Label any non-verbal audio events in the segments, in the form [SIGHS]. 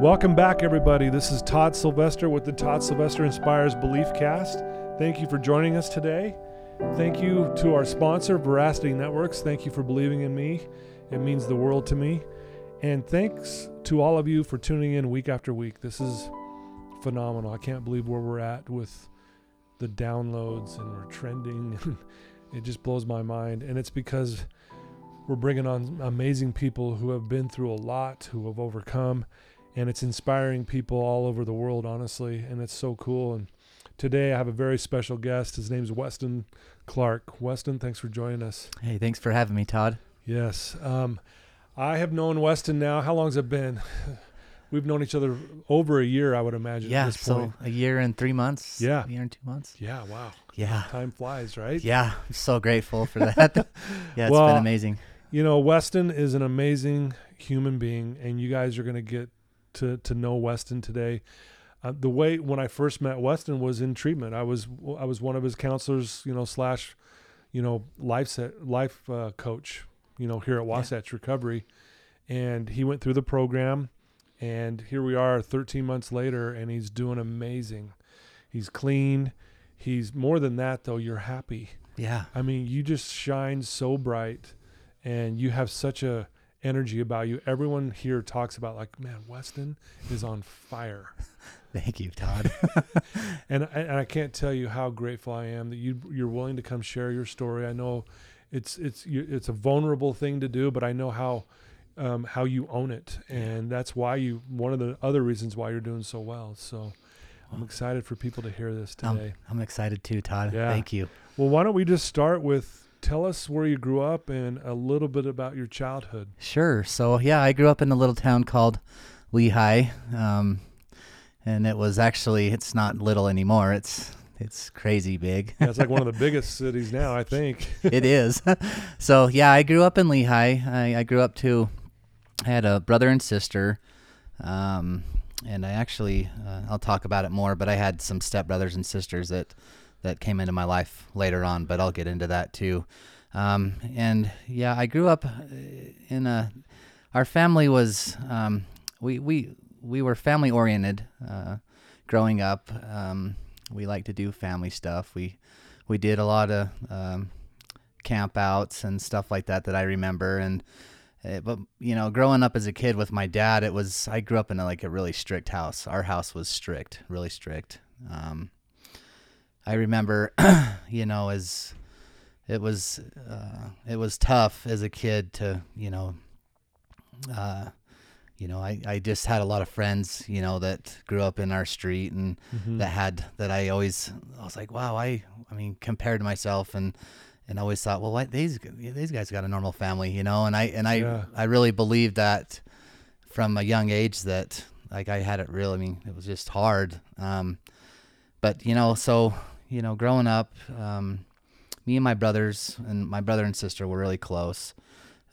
Welcome back, everybody. This is Todd Sylvester with the Todd Sylvester Inspires Belief Cast. Thank you for joining us today. Thank you to our sponsor, Veracity Networks. Thank you for believing in me. It means the world to me. And thanks to all of you for tuning in week after week. This is phenomenal. I can't believe where we're at with the downloads and we're trending. [LAUGHS] it just blows my mind. And it's because we're bringing on amazing people who have been through a lot, who have overcome and it's inspiring people all over the world, honestly, and it's so cool. And today I have a very special guest. His name's Weston Clark. Weston, thanks for joining us. Hey, thanks for having me, Todd. Yes, um, I have known Weston now. How long's it been? [LAUGHS] We've known each other over a year, I would imagine. Yeah, so a year and three months. Yeah, a year and two months. Yeah, wow. Yeah, time flies, right? Yeah, I'm so grateful for that. [LAUGHS] yeah, it's well, been amazing. You know, Weston is an amazing human being, and you guys are going to get to to know Weston today. Uh, the way when I first met Weston was in treatment. I was I was one of his counselors, you know, slash, you know, life set, life uh, coach, you know, here at Wasatch yeah. Recovery, and he went through the program, and here we are, 13 months later, and he's doing amazing. He's clean. He's more than that though. You're happy. Yeah. I mean, you just shine so bright, and you have such a energy about you. Everyone here talks about like, man, Weston is on fire. [LAUGHS] Thank you, Todd. [LAUGHS] and, and I can't tell you how grateful I am that you you're willing to come share your story. I know it's it's it's a vulnerable thing to do, but I know how um, how you own it, and that's why you one of the other reasons why you're doing so well. So. I'm excited for people to hear this today. I'm, I'm excited too, Todd. Yeah. Thank you. Well, why don't we just start with tell us where you grew up and a little bit about your childhood. Sure. So, yeah, I grew up in a little town called Lehi. Um, and it was actually, it's not little anymore. It's, it's crazy big. yeah, it's like one of the [LAUGHS] biggest cities now, I think. it is. [LAUGHS] so, yeah, I grew up in Lehi. I, I grew up to, I had a brother and sister. Um, and I actually, uh, I'll talk about it more, but I had some stepbrothers and sisters that that came into my life later on, but I'll get into that too. Um, and yeah, I grew up uh, in a. Our family was um, we we we were family oriented. Uh, growing up, um, we like to do family stuff. We we did a lot of um, camp outs and stuff like that that I remember. And uh, but you know, growing up as a kid with my dad, it was I grew up in a, like a really strict house. Our house was strict, really strict. Um, I remember, [CLEARS THROAT] you know, as it was, uh, it was tough as a kid to, you know, uh, you know, I, I just had a lot of friends, you know, that grew up in our street and mm-hmm. that had, that I always, I was like, wow, I, I mean, compared to myself and, and always thought, well, what, these, these guys got a normal family, you know? And I, and I, yeah. I really believed that from a young age that like I had it real. I mean, it was just hard. Um, but you know, so you know, growing up, um, me and my brothers and my brother and sister were really close.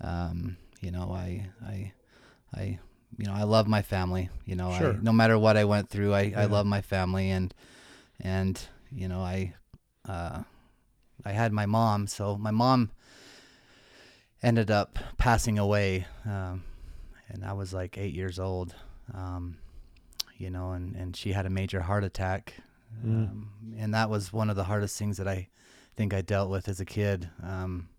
Um, you know, I, I, I, you know, I love my family. You know, sure. I, no matter what I went through, I, yeah. I love my family, and and you know, I, uh, I had my mom. So my mom ended up passing away, um, and I was like eight years old. Um, you know, and and she had a major heart attack Mm. Um, and that was one of the hardest things that I think I dealt with as a kid um,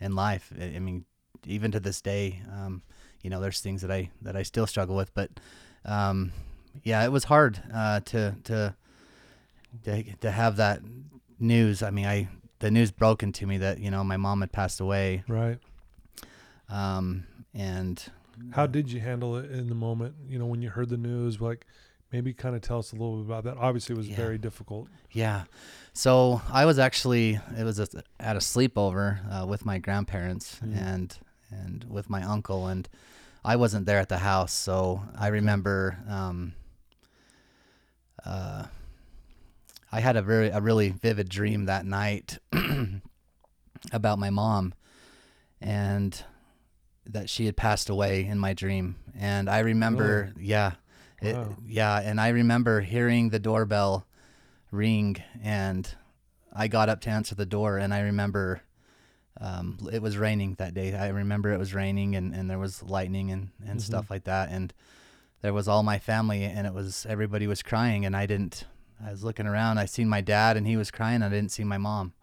in life. I, I, mean, even to this day, um, you know, there's things that I that I still struggle with. But um, yeah, it was hard uh, to, to to to have that news. I mean, I the news broken to me that you know my mom had passed away. Right. Um, and how did you handle it in the moment? You know, when you heard the news, like maybe kind of tell us a little bit about that. Obviously, it was yeah. very difficult. Yeah. So I was actually it was a, at a sleepover uh, with my grandparents mm. and and with my uncle, and I wasn't there at the house. So I remember um, uh, I had a very a really vivid dream that night [CLEARS THROAT] about my mom, and that she had passed away in my dream. And I remember, oh. yeah, it, wow. Yeah, and I remember hearing the doorbell ring, and I got up to answer the door, and I remember um, it was raining that day. I remember it was raining, and, and there was lightning and, and mm-hmm. stuff like that, and there was all my family and it was everybody was crying and I didn't I was looking around I seen my dad and he was crying I didn't see my mom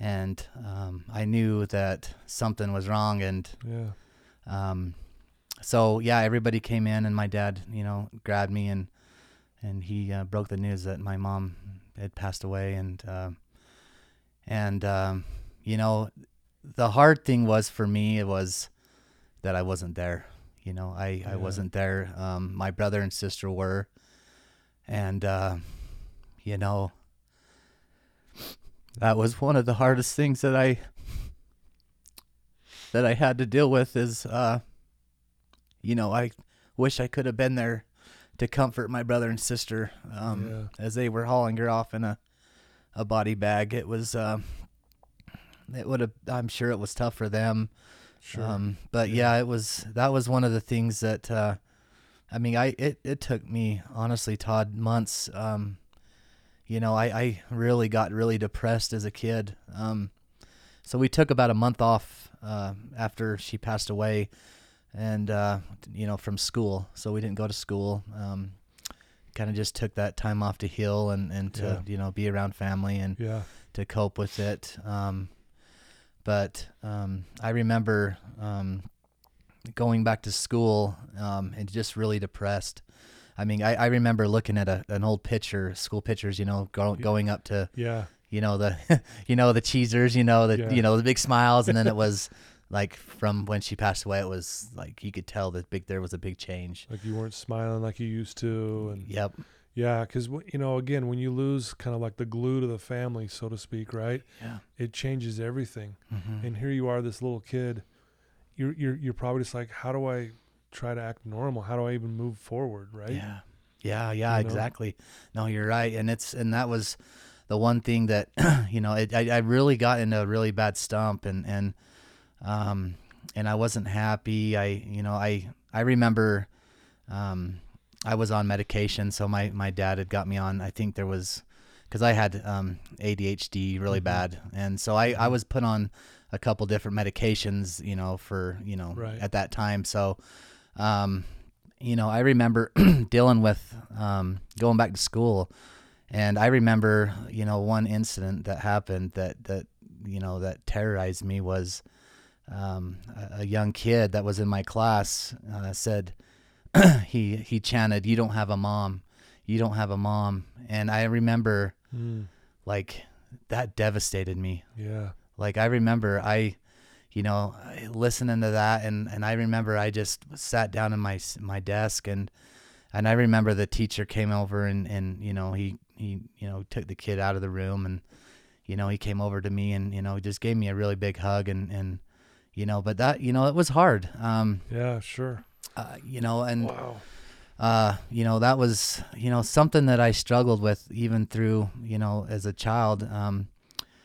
and um, I knew that something was wrong and Yeah. um, so yeah everybody came in and my dad you know grabbed me and and he uh, broke the news that my mom had passed away. And um and um, you know the hard thing was for me it was that I wasn't there. You know I, Yeah. I wasn't there. Um, my brother and sister were. And uh, you know that was one of the hardest things that I that I had to deal with is uh you know I wish I could have been there to comfort my brother and sister um Yeah. as they were hauling her off in a a body bag it was uh it would have I'm sure it was tough for them Sure. um, but Yeah. yeah. it was that was one of the things that uh, I mean, I it, it took me honestly, Todd, months. Um, you know, I, I really got really depressed as a kid. Um, so we took about a month off uh, after she passed away, and uh, you know, from school. So we didn't go to school. Um, kind of just took that time off to heal and and to you know be around family and yeah. to cope with it. Um, but um, I remember um, going back to school um, and just really depressed. I mean, I, I remember looking at a, an old picture, school pictures, you know, go, going up to, Yeah. you know, the, [LAUGHS] you know, the cheesers, you know, the, Yeah. you know, the big smiles. And then it was like from when she passed away, it was like, you could tell that big, there was a big change. Like you weren't smiling like you used to, and Yep. yeah, because you know, again, when you lose kind of like the glue to the family, so to speak, right? Yeah. It changes everything. hmm And here you are, this little kid. You're you're you're probably just like, how do I try to act normal? How do I even move forward, right? Yeah. Yeah, yeah, You know? exactly. No, you're right. And it's and that was the one thing that [CLEARS THROAT] you know, it, I I really got into a really bad stump and and um and I wasn't happy. I you know, I I remember um I was on medication, so my my dad had got me on. I think there was cuz I had um ADHD really Mhm. bad. And so I I Mhm. was put on a couple different medications, you know, for, you know, Right. at that time. So um you know, I remember [CLEARS THROAT] dealing with um, going back to school, and I remember, you know, one incident that happened that that you know that terrorized me was um, a, a young kid that was in my class uh, said [CLEARS THROAT] he he chanted, "You don't have a mom, you don't have a mom," and I remember Mm, like that devastated me. Yeah. like I remember I, you know, listening to that, and and I remember I just sat down in my my desk, and and I remember the teacher came over, and and you know he he you know took the kid out of the room, and you know he came over to me, and you know he just gave me a really big hug, and and you know, but that you know it was hard, um, Yeah. Sure. uh, you know, and Wow. uh, you know, that was, you know, something that I struggled with even through, you know, as a child. Um,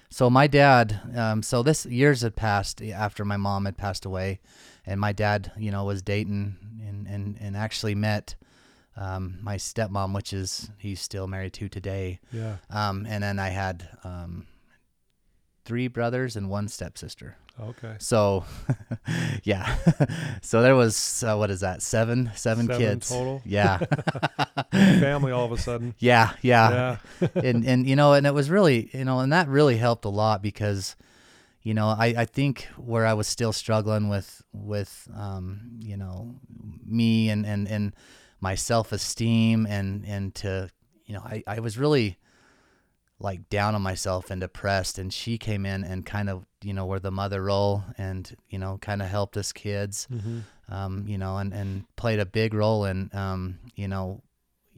so my dad, um, so this years had passed after my mom had passed away, and my dad, you know, was dating and and and actually met um, my stepmom, which is he's still married to today. Yeah. Um, and then I had um, three brothers and one stepsister. Okay. So, [LAUGHS] yeah. [LAUGHS] so there was uh, what is that? Seven, seven, Seven kids total? [LAUGHS] Yeah, Family all of a sudden. yeah, yeah. Yeah. and and you know, and it was really you know, and that really helped a lot because, you know, I I think where I was still struggling with with um you know me and and and my self esteem and and to you know I I was really like down on myself and depressed and she came in and kind of you know were the mother role and you know kind of helped us kids hmm um, you know, and, and played a big role in, um, you know,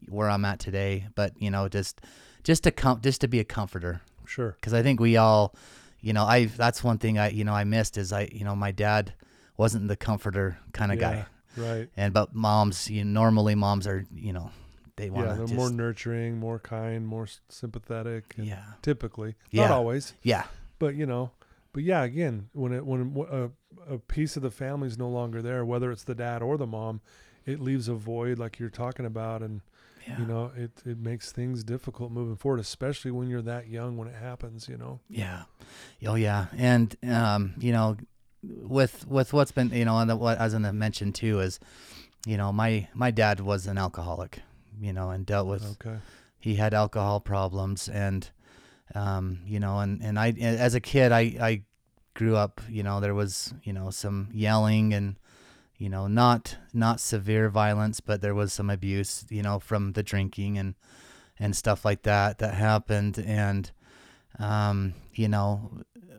where I'm at today. But you know, just just to com- just to be a comforter, Sure. because I think we all, you know, I that's one thing I you know I missed is I you know my dad wasn't the comforter kind of guy, Right. and but moms, you know, normally moms are you know they want Yeah, they're just more nurturing, more kind, more sympathetic. and yeah Typically, Yeah. not always, yeah but you know, but yeah, again, when it when a, a piece of the family is no longer there, whether it's the dad or the mom, it leaves a void like you're talking about, and yeah you know, it it makes things difficult moving forward, especially when you're that young when it happens. You know. Yeah. Oh yeah. And um, you know, with with what's been you know, and the, what as I mentioned too is, you know, my my dad was an alcoholic, you know, and dealt with Okay. he had alcohol problems and um, you know and, and I as a kid I, I grew up you know there was you know some yelling and you know not not severe violence but there was some abuse you know from the drinking and and stuff like that that happened and um, you know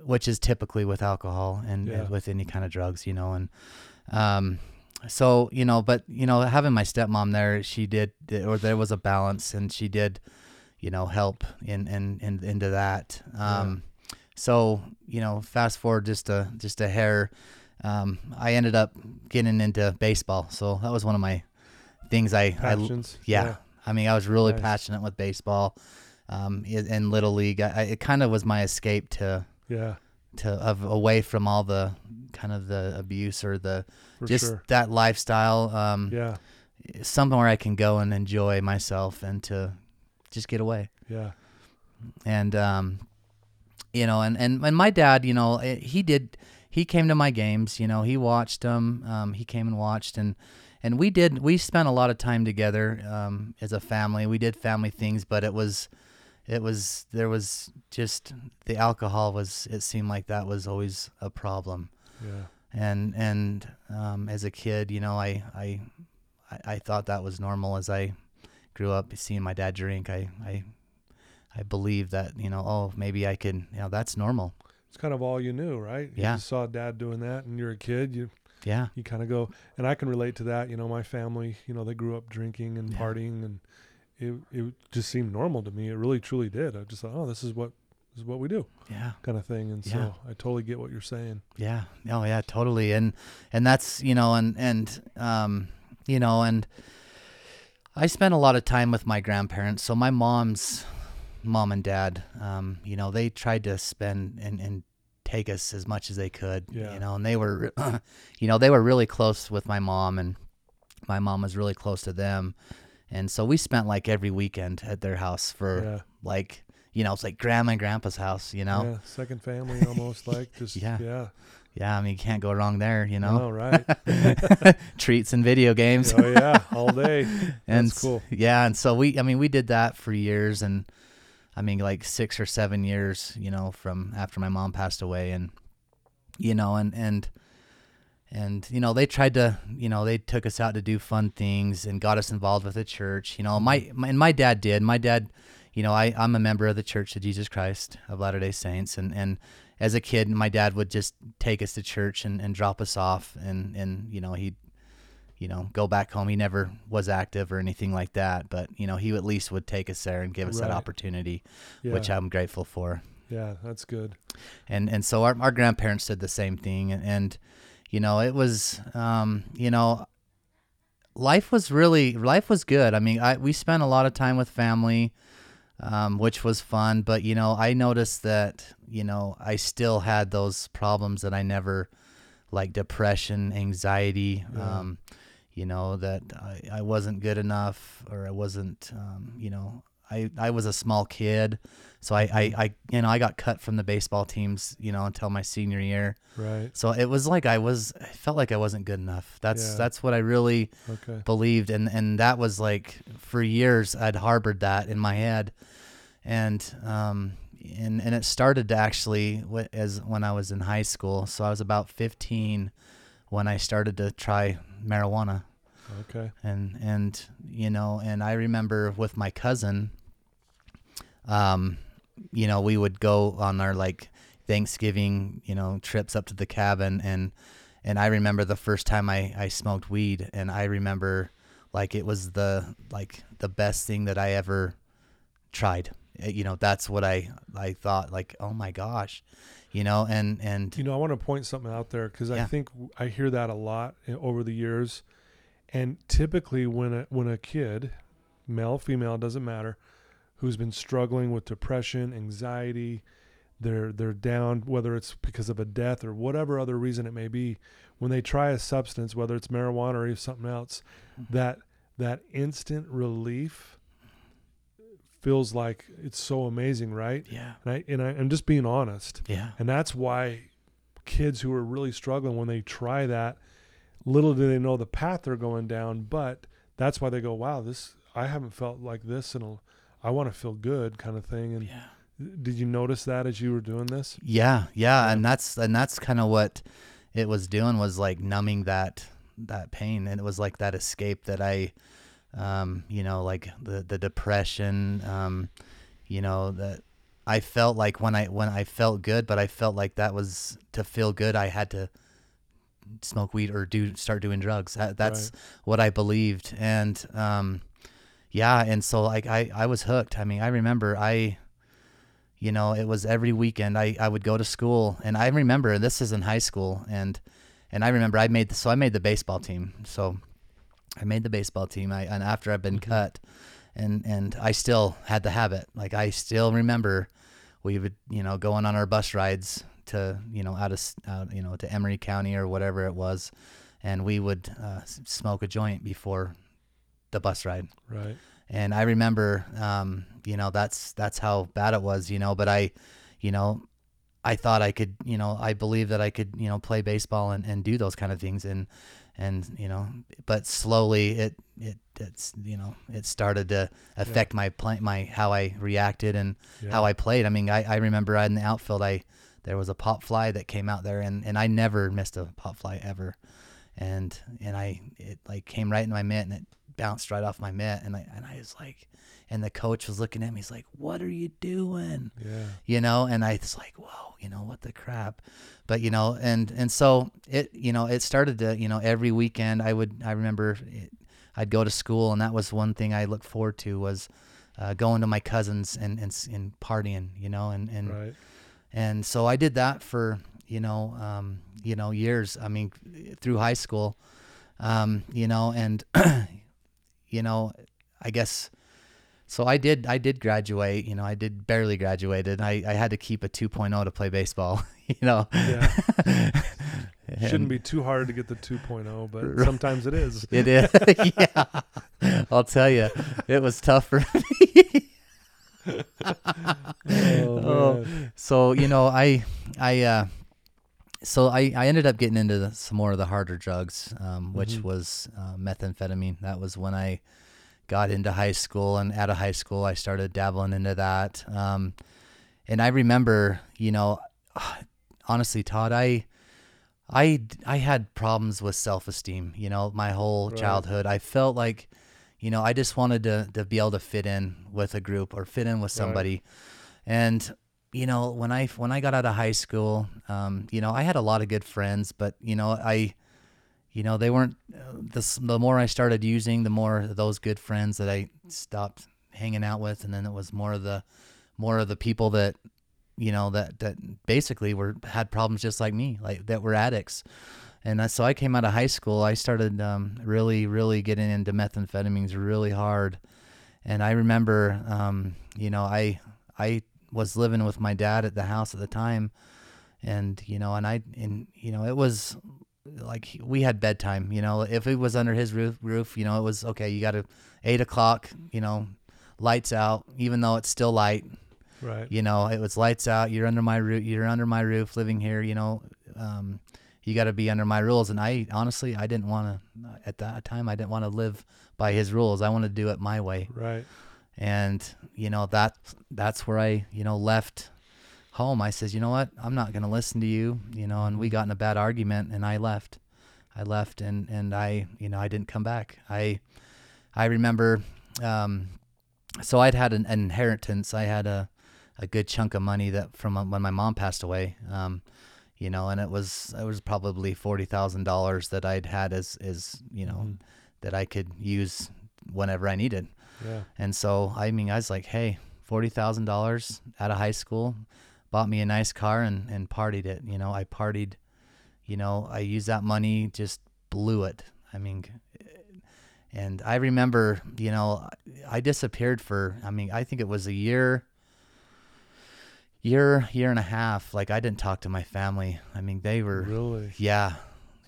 which is typically with alcohol and, Yeah. and with any kind of drugs you know and um, so you know but you know having my stepmom there she did or there was a balance and she did you know help in in, in into that um so you know fast forward just a just a hair um i ended up getting into baseball so that was one of my things i i Passions. yeah, i mean i was really Nice. passionate with baseball um in, in little league I, I, it kind of was my escape to Yeah. To of away from all the kind of the abuse or the For just sure. that lifestyle um Yeah. somewhere I can go and enjoy myself and to just get away. Yeah. And um, you know, and and and my dad, you know, eh, he did. He came to my games. You know, he watched them. Um, he came and watched, and and we did. We spent a lot of time together um, as a family. We did family things, but it was. It was there was just the alcohol was it seemed like that was always a problem Yeah. and and um, as a kid, you know, I, I I thought that was normal. As I grew up seeing my dad drink, I I I believed that you know, oh, maybe I could, you know, that's normal. It's kind of all you knew, right? You Yeah. saw dad doing that and you're a kid, you Yeah, you kind of go and I can relate to that, you know, my family, you know, they grew up drinking and Yeah. partying and it it just seemed normal to me. It really truly did. I just thought, "Oh, this is what this is what we do." yeah, kind of thing. And Yeah. so I totally get what you're saying. yeah. Oh, yeah, totally. And and that's you know, and and um, you know, and I spent a lot of time with my grandparents. So my mom's mom and dad, um, you know, they tried to spend and and take us as much as they could, Yeah. you know, and they were, [CLEARS THROAT] you know, they were really close with my mom, and my mom was really close to them, and so we spent like every weekend at their house for Yeah. like, you know, it's like grandma and grandpa's house, you know, Yeah. Second family almost like [LAUGHS] just Yeah. yeah. yeah, I mean, you can't go wrong there, you know, No, right. [LAUGHS] [LAUGHS] treats and video games. oh yeah, all day. and That's cool. Yeah, and so we, I mean, we did that for years, and I mean, like six or seven years, you know, from after my mom passed away, and you know, and and and you know, they tried to, you know, they took us out to do fun things and got us involved with the church. You know, my, my and my dad did. My dad, you know, I I'm a member of the Church of Jesus Christ of Latter Day Saints, and and as a kid, my dad would just take us to church and, and drop us off, and and you know, he'd you know, go back home. He never was active or anything like that, but you know, he at least would take us there and give us that opportunity, Yeah. which I'm grateful for. yeah, that's good. And and so our our grandparents did the same thing, and, and you know, it was, um, you know, life was really life was good. I mean, I we spent a lot of time with family. Um, which was fun, but you know, I noticed that you know I still had those problems that I never, like depression, anxiety, Yeah. um, you know that I, I wasn't good enough or I wasn't um, you know I, I was a small kid so I, I, I you know I got cut from the baseball teams you know until my senior year Right. so it was like I was I felt like I wasn't good enough that's Yeah. that's what I really Okay. believed and and that was like for years I'd harbored that in my head and um and and it started to actually as when I was in high school so I was about 15 when I started to try marijuana Okay. and and you know and i remember with my cousin um you know we would go on our like thanksgiving you know trips up to the cabin and and i remember the first time i i smoked weed and i remember like it was the like the best thing that i ever tried. Uh, you know that's what i i thought like oh my gosh you know and and You know, I want to point something out there because I think I hear that a lot over the years, and typically when a when a kid, male female doesn't matter, who's been struggling with depression, anxiety, they're they're down whether it's because of a death or whatever other reason it may be, when they try a substance, whether it's marijuana or something else, Mm-hmm. that that instant relief feels like it's so amazing, right? yeah And I and I, I'm just being honest. yeah And that's why kids who are really struggling when they try that, little do they know the path they're going down, but that's why they go, "Wow, this I haven't felt like this and I want to feel good," kind of thing. And Yeah. did you notice that as you were doing this? Yeah, yeah, Yeah. and that's and that's kind of what it was doing was like numbing that that pain, and it was like that escape that I, um, you know, like the the depression, um, you know, that I felt like when I when I felt good, but I felt like that was to feel good, I had to smoke weed or do start doing drugs. That, that's what I believed, and um, yeah, and so like I I was hooked. I mean, I remember I you know it was every weekend i, I would go to school and i remember this is in high school and and i remember i made the, so i made the baseball team so i made the baseball team I, and after i've been Mhm. cut and and i still had the habit like i still remember we would you know going on our bus rides to you know out of out you know to emery county or whatever it was and we would uh, smoke a joint before the bus ride Right. and I remember, um, you know, that's that's how bad it was, you know. But I, you know, I thought I could, you know, I believed that I could, you know, play baseball and, and do those kind of things, and and you know, but slowly it it it's you know it started to affect my play my how I reacted and Yeah. how I played. I mean, I, I remember in the outfield, I there was a pop fly that came out there, and, and I never missed a pop fly ever, and and I it like came right in my mitt and it bounced right off my mitt, and I and I was like, and the coach was looking at me, he's like, "What are you doing?" Yeah. you know and i was like whoa you know what the crap but you know and and so it you know it started to you know every weekend i would i remember it, i'd go to school and that was one thing i looked forward to was uh, going to my cousins and, and and partying you know and and Right. and so I did that for you know um, you know years. I mean, through high school, um, you know, and [CLEARS THROAT] you know, I guess. So I did. I did graduate. You know, I did barely graduated. I, I had to keep a 2.0 to play baseball. [LAUGHS] You know. Yeah. [LAUGHS] Shouldn't be too hard to get the 2.0, but sometimes it is. It is. [LAUGHS] yeah. I'll tell you, it was tough for me. Oh, Oh. so you know i i uh so i i ended up getting into the, some more of the harder drugs um which Mhm. was uh, methamphetamine that was when i got into high school and out of high school i started dabbling into that um and i remember you know [SIGHS] honestly todd i i i had problems with self-esteem you know my whole Right. childhood i felt like you know i just wanted to to be able to fit in with a group or fit in with Right. somebody and you know when i when i got out of high school um you know i had a lot of good friends but you know i you know they weren't uh, the, the more i started using the more those good friends that i stopped hanging out with and then it was more of the more of the people that you know that that basically were had problems just like me like that were addicts. And that, so i came out of high school i started um, really really getting into methamphetamines really hard. And i remember um, you know i i was living with my dad at the house at the time. And you know and i and you know it was like we had bedtime you know if it was under his roof roof you know it was okay you got to eight o'clock you know lights out even though it's still light. Right. you know it was lights out you're under my roof you're under my roof living here you know um, you got to be under my rules. And i honestly i didn't want to at that time i didn't want to live by his rules. I wanted to do it my way. Right. And you know that that's where i you know left home. I says you know what? I'm not going to listen to you you know and we got in a bad argument and i left. I left and and i you know i didn't come back. I i remember um so i'd had an, an inheritance. I had a a good chunk of money that from uh, when my mom passed away um you know and it was it was probably $40,000 that I'd had as as you know Mhm. that I could use whenever I needed Yeah. and so, I mean, I was like, hey, $40,000 out of high school, bought me a nice car and, and partied it. You know, I partied, you know, I used that money, just blew it. I mean, and I remember, you know, I disappeared for, I mean, I think it was a year, year, year and a half. Like, I didn't talk to my family. I mean, they were, Really. yeah.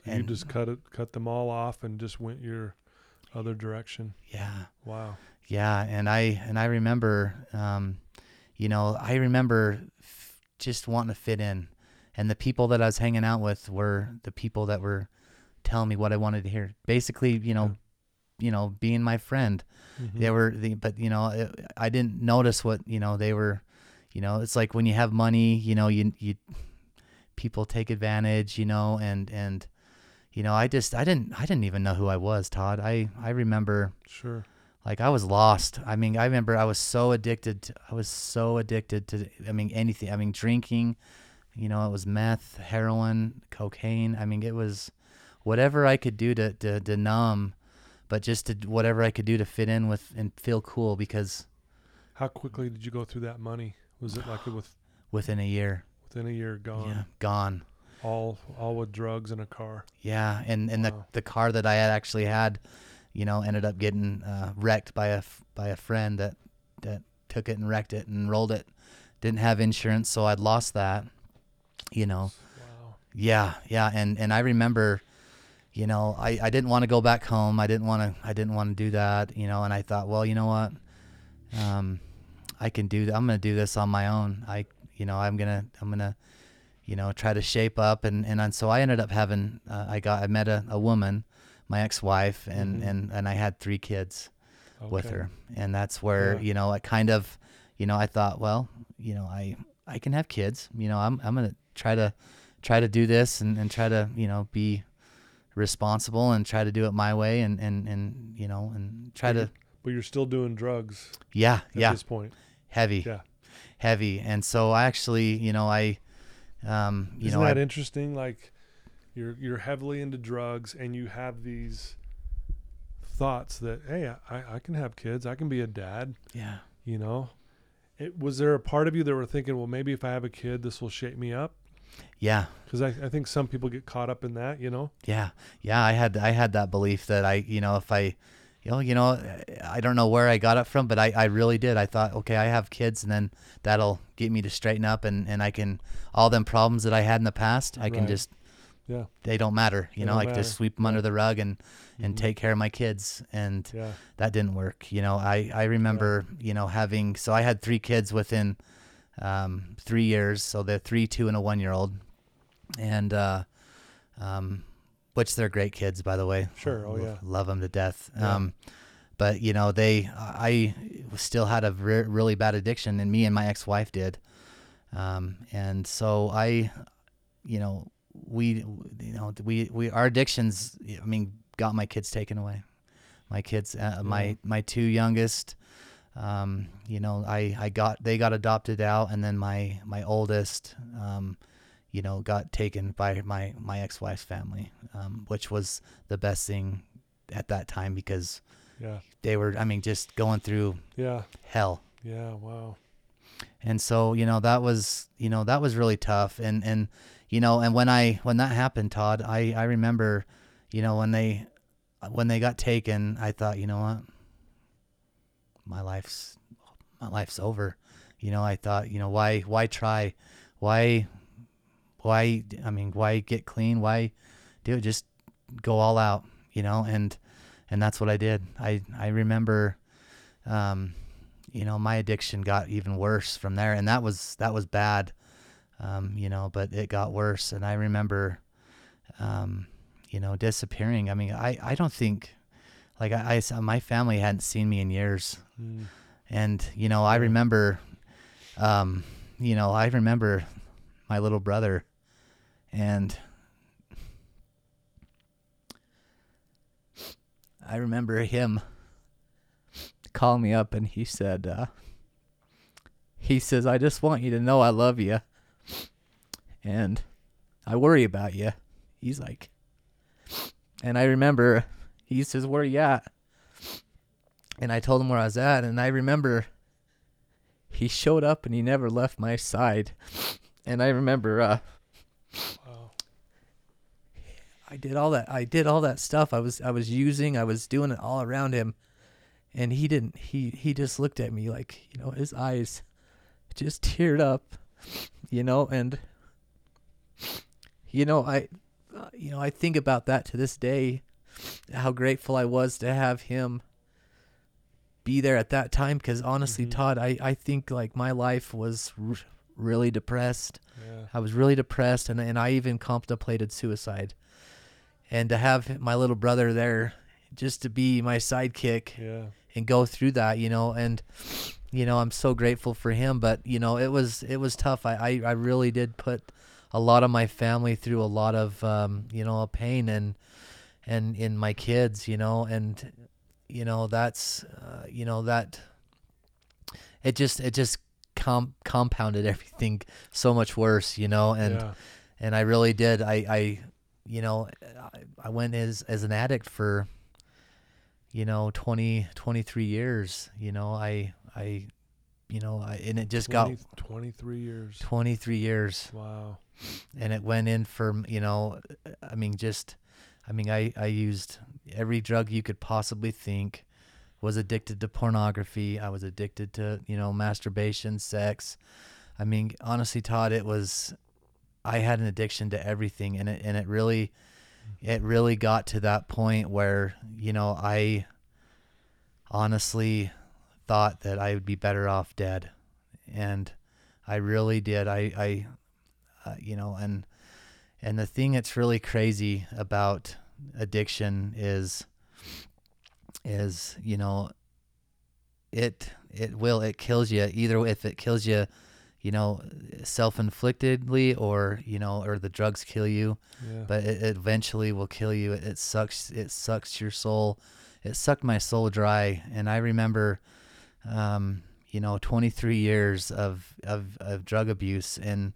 So you just cut it, cut them all off, and just went your other direction. Yeah. Wow. Yeah, and I and I remember, um, you know, I remember f- just wanting to fit in, and the people that I was hanging out with were the people that were telling me what I wanted to hear. Basically, you know, you know, being my friend. Mhm. They were, the, but you know, it, I didn't notice what you know they were. You know, it's like when you have money, you know, you you people take advantage, you know, and and you know, I just I didn't I didn't even know who I was, Todd. I I remember Sure. Like I was lost. I mean, I remember I was so addicted. To, I was so addicted to. I mean, anything. I mean, drinking. You know, it was meth, heroin, cocaine. I mean, it was whatever I could do to to, to numb, but just to whatever I could do to fit in with and feel cool because How quickly did you go through that money? Was it like it with within a year, within a year gone? yeah, gone. All all with drugs in a car. Yeah, and and Wow. the the car that I had actually had, you know, ended up getting uh, wrecked by a by a friend that that took it and wrecked it and rolled it. Didn't have insurance, so I'd lost that. You know, Wow. yeah, yeah, and and I remember, you know, I I didn't want to go back home. I didn't want to I didn't want to do that. You know, and I thought, well, you know what, um, I can do. I'm gonna do this on my own. I you know I'm gonna I'm gonna you know try to shape up and and, and so I ended up having uh, I got I met a, a woman, my ex-wife, and Mhm. and and I had three kids with her, and that's where Yeah. you know I kind of you know I thought, well, you know I I can have kids. You know I'm I'm gonna try to try to do this and, and try to you know be responsible and try to do it my way and and and you know and try to But you're still doing drugs yeah at yeah this point. heavy Yeah. heavy and so i actually you know i um you Isn't know that I, interesting? Like you're you're heavily into drugs and you have these thoughts that hey, I, I can have kids, I can be a dad, yeah you know. It, was there a part of you that were thinking, well, maybe if I have a kid, this will shape me up? yeah Because I, I think some people get caught up in that, you know. yeah yeah i had i had that belief that i you know if i you know you know i don't know where i got it from but i i really did i thought okay i have kids and then that'll get me to straighten up and and i can all them problems that i had in the past i can just Yeah. they don't matter you They know don't i just sweep them under the rug and and Mhm. take care of my kids and Yeah. that didn't work. You know, I, I remember, you know, having, so I had three kids within um, three years. So they're three, two, and a one year old. And, uh, um, which they're great kids, by the way. Sure. Oh, yeah. Love them to death. Um, but, you know, they, I still had a re- really bad addiction, and me and my ex wife did. Um, and so I, you know, we, you know, we, we, our addictions, I mean, got my kids taken away. My kids, uh, Yeah. my, my two youngest, um, you know, I, I got, they got adopted out and then my, my oldest, um, you know, got taken by my, my ex-wife's family, um, which was the best thing at that time because Yeah. they were, I mean, just going through Yeah. hell Yeah. Wow. and so you know that was you know that was really tough and and you know and when i when that happened todd i i remember you know when they when they got taken i thought you know what? My life's my life's over. You know i thought you know why why try why why i mean why get clean? Why do it? Just go all out you know and and that's what i did. I i remember um you know my addiction got even worse from there and that was that was bad um you know but it got worse. And i remember um you know disappearing. I mean i i don't think like i, I my family hadn't seen me in years. Mm. and you know i remember um you know i remember my little brother and i remember him call me up and he said uh he says i just want you to know i love you and i worry about you he's like and i remember he says where are you at and I told him where I was at, and I remember he showed up and he never left my side. And I remember uh, Wow. I did all that. I did all that stuff. I was I was using. I was doing it all around him, and he didn't. He he just looked at me like you know his eyes just teared up, you know, and you know I, you know I think about that to this day, how grateful I was to have him be there at that time because honestly Mhm. todd I, I think like my life was r- really depressed Yeah. i was really depressed and, and i even contemplated suicide and to have my little brother there just to be my sidekick Yeah. and go through that, you know, and you know, I'm so grateful for him, but you know, it was it was tough. I I, I really did put a lot of my family through a lot of um, you know, pain and and in my kids, you know, and you know, that's uh, you know, that it just it just com- compounded everything so much worse, you know, and yeah. and I really did. I, I you know, I, I went as as an addict for, you know, 20, 23 years. You know, I I, you know, I, and it just 20 got 23 years. twenty three years, Wow. and it went in for you know, uh, I mean, just, I mean, I I used every drug you could possibly think. Was addicted to pornography. I was addicted to you know masturbation, sex. I mean, honestly, Todd, it was I had an addiction to everything and it and it really it really got to that point where, you know, I honestly thought that I would be better off dead. And I really did. I I uh, you know, and and the thing that's really crazy about addiction is is, you know, it it will it kills you either if it kills you you know, self-inflictedly or, you know, or the drugs kill you, Yeah. but it, it eventually will kill you. It, it sucks. It sucks your soul. It sucked my soul dry. And I remember, um, you know, 23 years of, of, of drug abuse. And,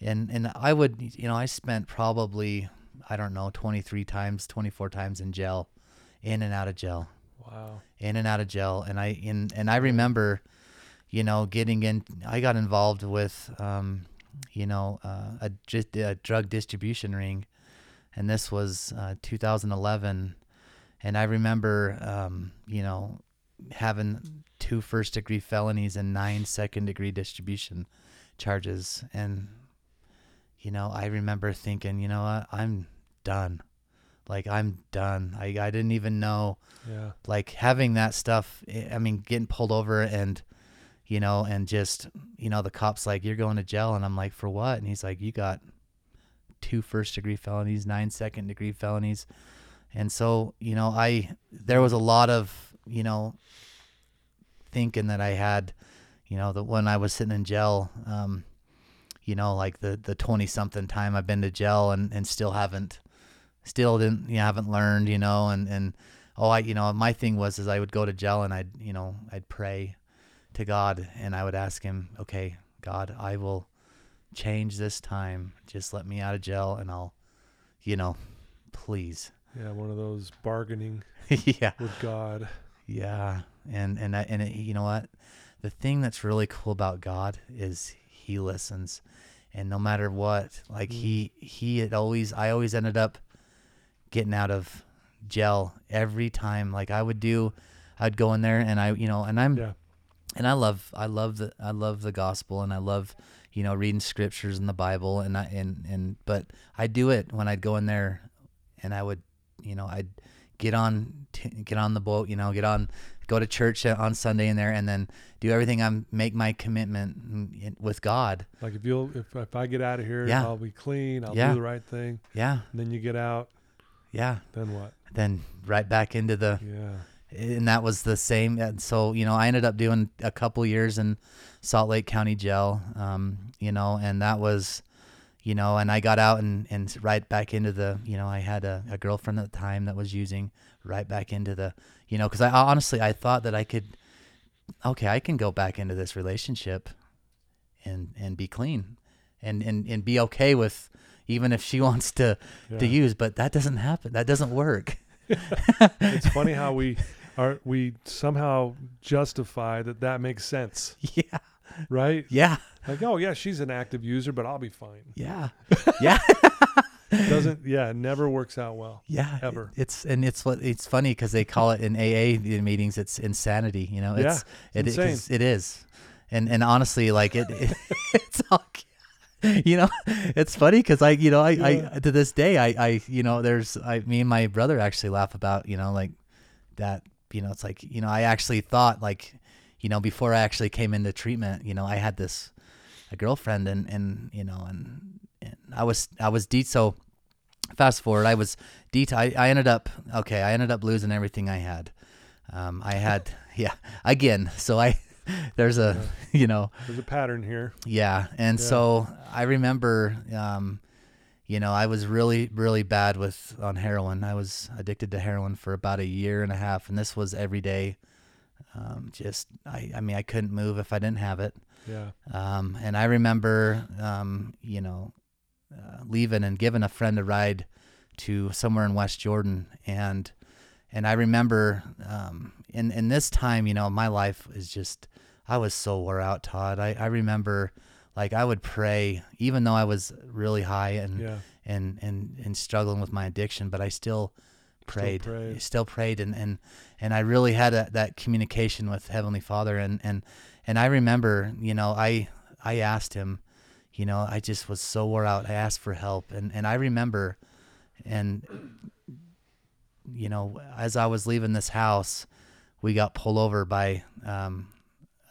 and, and I would, you know, I spent probably, I don't know, 23 times, 24 times in jail, in and out of jail. Wow. in and out of jail. And i in and i remember you know getting in i got involved with um you know uh, a, just a drug distribution ring. And this was uh, 2011 and i remember um you know having two first degree felonies and nine second degree distribution charges. And you know i remember thinking you know what? I'm done. Like i'm done. I, I didn't even know Yeah. like having that stuff eh, i mean getting pulled over and you know and just you know the cops like you're going to jail. And i'm like for what? And he's like you got two first degree felonies nine second degree felonies. And so you know i there was a lot of you know thinking that i had you know that when i was sitting in jail um you know like the the 20 something time i've been to jail and and still haven't still didn't you know, haven't learned you know and and oh i you know my thing was is i would go to jail and i'd you know i'd pray to god and i would ask him okay god i will change this time just let me out of jail and i'll you know please Yeah. One of those bargaining [LAUGHS] yeah with God. Yeah and and I, and it, you know what the thing that's really cool about god is he listens and no matter what like Mm. he he had always i always ended up getting out of jail every time like i would do i'd go in there and i you know and i'm Yeah. and I love I love the I love the gospel and I love you know reading scriptures in the Bible and I and and but I do it when I'd go in there and I would you know I'd get on t- get on the boat you know get on go to church on Sunday in there and then do everything I'm make my commitment mm, with God Like if you'll if if I get out of here, Yeah. I'll be clean. I'll Yeah. do the right thing. yeah And then you get out. yeah Then what? then right back into the Yeah. and that was the same. And so you know, I ended up doing a couple years in Salt Lake County Jail. Um, you know, and that was, you know, and I got out and and right back into the, you know, I had a, a girlfriend at the time that was using right back into the, you know, because I honestly I thought that I could, okay, I can go back into this relationship, and and be clean, and and and be okay with even if she [LAUGHS] wants to to use, but that doesn't happen. That doesn't work. [LAUGHS] It's funny how we are we somehow justify that that makes sense, [LAUGHS] yeah, right? yeah, Like, oh yeah, she's an active user, but I'll be fine. yeah, [LAUGHS] yeah. Doesn't yeah, it never works out well. Yeah, Ever. It's and it's what it's funny because they call it in AA meetings. It's insanity. You know, Yeah, it's, it's it, insane. it is, and and honestly, like it, it [LAUGHS] it's all. [LAUGHS] You know, it's funny because I, you know, I, Yeah. I to this day, I, I, you know, there's, I, me and my brother actually laugh about, you know, like that. You know, it's like, you know, I actually thought like, you know, before I actually came into treatment, you know, I had this a girlfriend and and you know and, and I was I was de- so fast forward, I was det- I, I ended up okay. I ended up losing everything I had. Um, I had [LAUGHS] [LAUGHS] yeah again. So I [LAUGHS] there's a you know There's a pattern here. yeah, and Yeah. so I remember, um, you know, I was really, really bad with on heroin. I was addicted to heroin for about a year and a half, and this was every day. Um, just, I, I mean, I couldn't move if I didn't have it. Yeah. Um, and I remember, um, you know, uh, leaving and giving a friend a ride to somewhere in West Jordan, and and I remember, um, in in this time, you know, my life is just, I was so wore out, Todd. I I remember, like, I would pray, even though I was really high and Yeah. and and and struggling with my addiction, but I still prayed, prayed. still prayed, and and and I really had a, that communication with Heavenly Father, and and and I remember, you know, I I asked him, you know, I just was so wore out. I asked for help, and and I remember, and you know, as I was leaving this house, we got pulled over by um,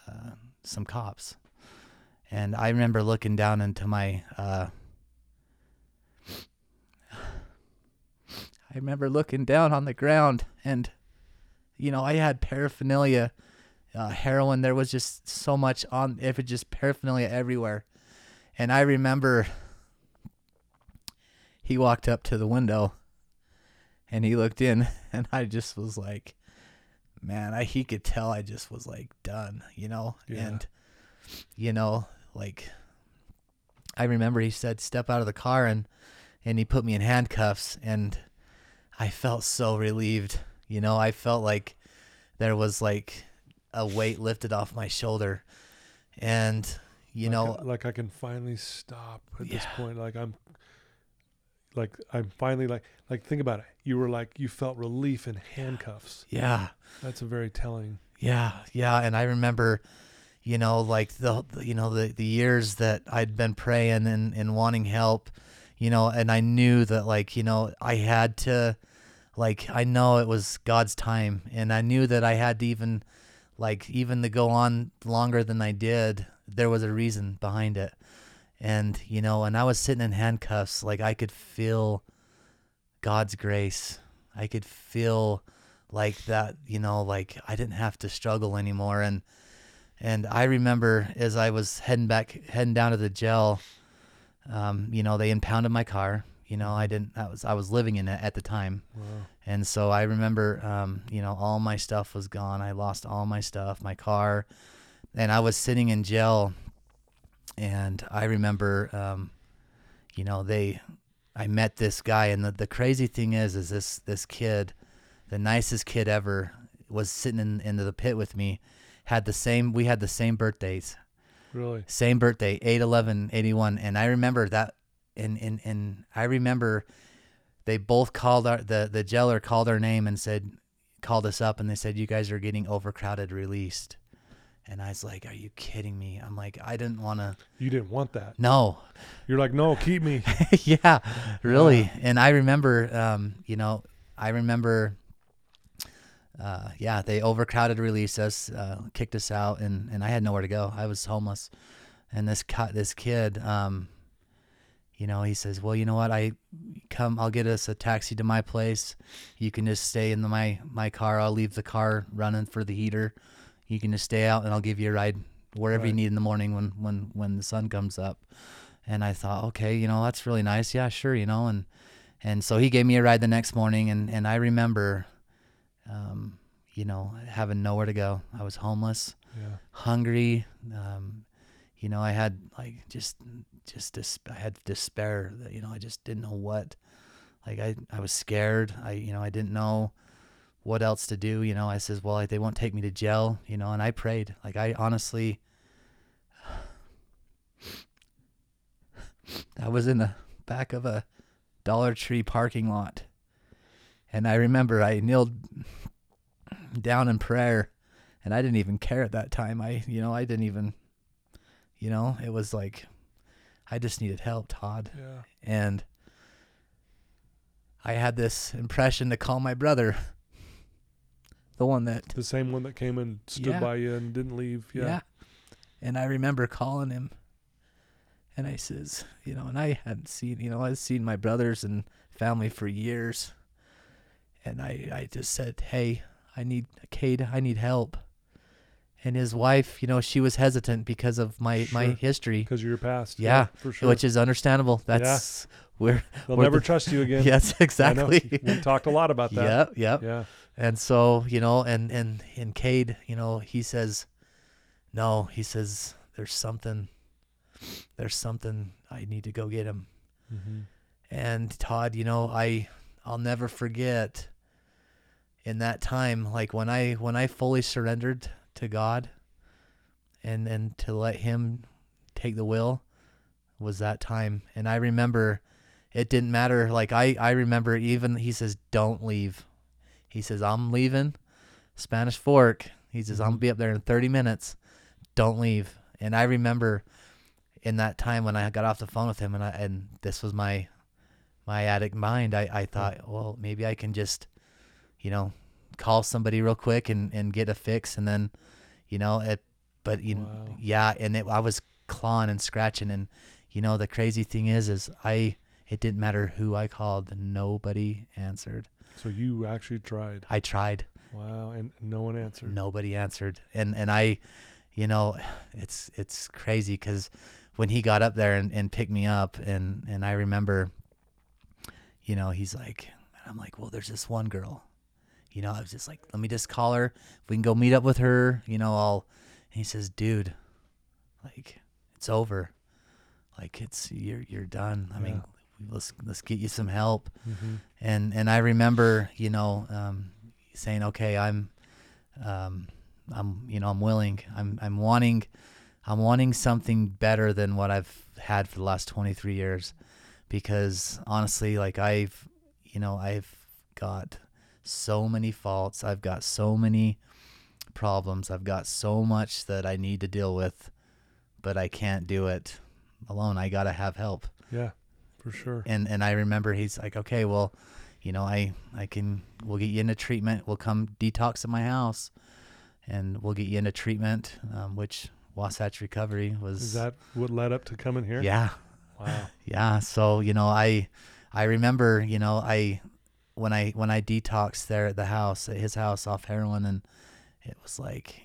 uh, some cops, and I remember looking down into my. Uh, [SIGHS] I remember looking down on the ground and, you know, I had paraphernalia, uh, heroin. There was just so much on, if it just paraphernalia everywhere. And I remember he walked up to the window and he looked in [LAUGHS] and I just was like, man, I, he could tell I just was like done, you know? Yeah. And, you know, like, I remember he said, step out of the car and, and he put me in handcuffs and I felt so relieved. You know, I felt like there was like a weight lifted off my shoulder. And, you like, know, uh, like I can finally stop at this point. Like I'm, like I'm finally like like think about it. You were like you felt relief in handcuffs. yeah. That's a very telling. Yeah, yeah, and I remember, you know, like the the- you know the the years that I'd been praying and and wanting help, you know, and I knew that like you know I had to, like I know it was God's time, and I knew that I had to even, like even to go on longer than I did. There was a reason behind it, and you know, and I was sitting in handcuffs, like I could feel God's grace. I could feel like that, you know, like I didn't have to struggle anymore. And and I remember as I was heading back, heading down to the jail, um, you know, they impounded my car. You know, I didn't. I was I was living in it at the time, Wow. and so I remember, um, you know, all my stuff was gone. I lost all my stuff, my car, and I was sitting in jail. And I remember, um, you know, they, I met this guy, and the, the crazy thing is, is this this kid, the nicest kid ever, was sitting in, in the pit with me, had the same. We had the same birthdays, Really. same birthday, 8 11 81. And I remember that, and, and, and I remember they both called our, the, the jailer called our name and said, called us up and they said, You guys are getting overcrowded, released. And I was like, Are you kidding me? I'm like, I didn't want to. You didn't want that. No. You're like, no, keep me. [LAUGHS] yeah, really. And I remember, um, you know, I remember, uh, yeah, they overcrowded released us, uh, kicked us out, and, and I had nowhere to go. I was homeless. And this co- this kid, um, you know, he says, well, you know what? I come, I'll get us a taxi to my place. You can just stay in the, my, my car. I'll leave the car running for the heater. You can just stay out and I'll give you a ride wherever you need in the morning when, when, when the sun comes up. And I thought, okay, you know, that's really nice. Yeah, sure, you know, and and so he gave me a ride the next morning, and and I remember, um, you know, having nowhere to go. I was homeless, Yeah. hungry. Um, you know, I had like just just dis- I had despair. You know, I just didn't know what. Like I I was scared. I you know I didn't know what else to do. You know, I says, well, they won't take me to jail. You know, and I prayed. Like I honestly. [SIGHS] I was in the back of a Dollar Tree parking lot. And I remember I kneeled down in prayer and I didn't even care at that time. I, you know, I didn't even, you know, it was like I just needed help, Todd. Yeah. And I had this impression to call my brother, the one that, The same one that came and stood Yeah. by you and didn't leave. yeah. Yeah. And I remember calling him And I says, you know, and I hadn't seen, you know, I'd seen my brothers and family for years. And I, I just said, hey, I need, Cade, I need help. And his wife, you know, she was hesitant because of my, my history, Because of your past. Yeah, for sure. which is understandable. That's where, They'll where never the- trust you [LAUGHS] again. yes, exactly. We talked a lot about that. Yeah, yeah, Yeah. And so, you know, and and and Cade, you know, he says, no, he says, there's something, there's something I need to go get him. hmm And Todd, you know, I I'll never forget in that time, like when I when I fully surrendered to God, and and to let Him take the will, was that time. And I remember, it didn't matter. Like I I remember even he says, don't leave. He says I'm leaving, Spanish Fork. He says I'm mm-hmm. gonna be up there in 30 minutes. Don't leave. And I remember in that time when I got off the phone with him and I and this was my my addict mind, I, I thought, well, maybe I can just, you know, call somebody real quick and, and get a fix and then, you know, it but you Wow. yeah, and it, I was clawing and scratching and you know the crazy thing is is I it didn't matter who I called, nobody answered. So you actually tried. I tried. Wow. And no one answered. Nobody answered, and and I, you know, it's it's crazy because when he got up there and, and picked me up, and and I remember, you know, he's like, I'm like, well, there's this one girl, you know, I was just like, let me just call her. If we can go meet up with her, you know, I'll. And he says, dude, like, it's over. Like it's you're you're done. I mean, let's let's get you some help hmm and and I remember, you know, um, saying, "Okay, I'm, um, I'm, you know, I'm willing. I'm, I'm wanting, I'm wanting something better than what I've had for the last 23 years, because honestly, like I've, you know, I've got so many faults. I've got so many problems. I've got so much that I need to deal with, but I can't do it alone. I gotta have help." Yeah. For sure. and and I remember he's like, okay, well, you know, I I can we'll get you into treatment. We'll come detox at my house, and we'll get you into treatment, um, which Wasatch Recovery was. Is that what led up to coming here? Yeah, Wow. [LAUGHS] yeah. So you know, I I remember, you know, I when I when I detoxed there at the house at his house off heroin, and it was like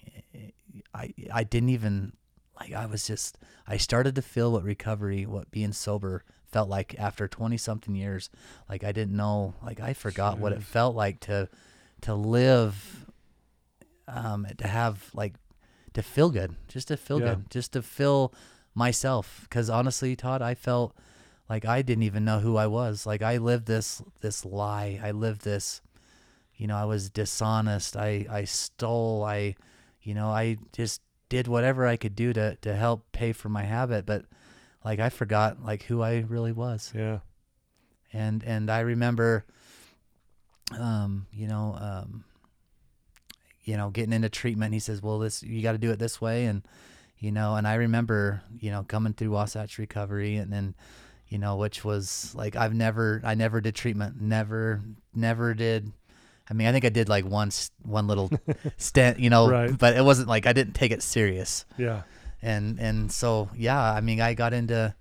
I I didn't even like I was just I started to feel what recovery, what being sober felt like after 20 something years. Like I didn't know, like I forgot what it felt like to to live um to have like to feel good, just to feel Yeah. good, just to feel myself cuz honestly, Todd, I felt like I didn't even know who I was. Like I lived this this lie. I lived this you know, I was dishonest. I I stole. I you know, I just did whatever I could do to to help pay for my habit, but like I forgot like who I really was. Yeah. And and I remember um, you know, um you know, getting into treatment, he says, "Well, this you got to do it this way." And you know, and I remember, you know, coming through Wasatch Recovery and then you know, which was like I've never I never did treatment. Never never did I mean, I think I did like one s- one little [LAUGHS] stint, you know, Right. but it wasn't like I didn't take it serious Yeah. and and so yeah i mean i got into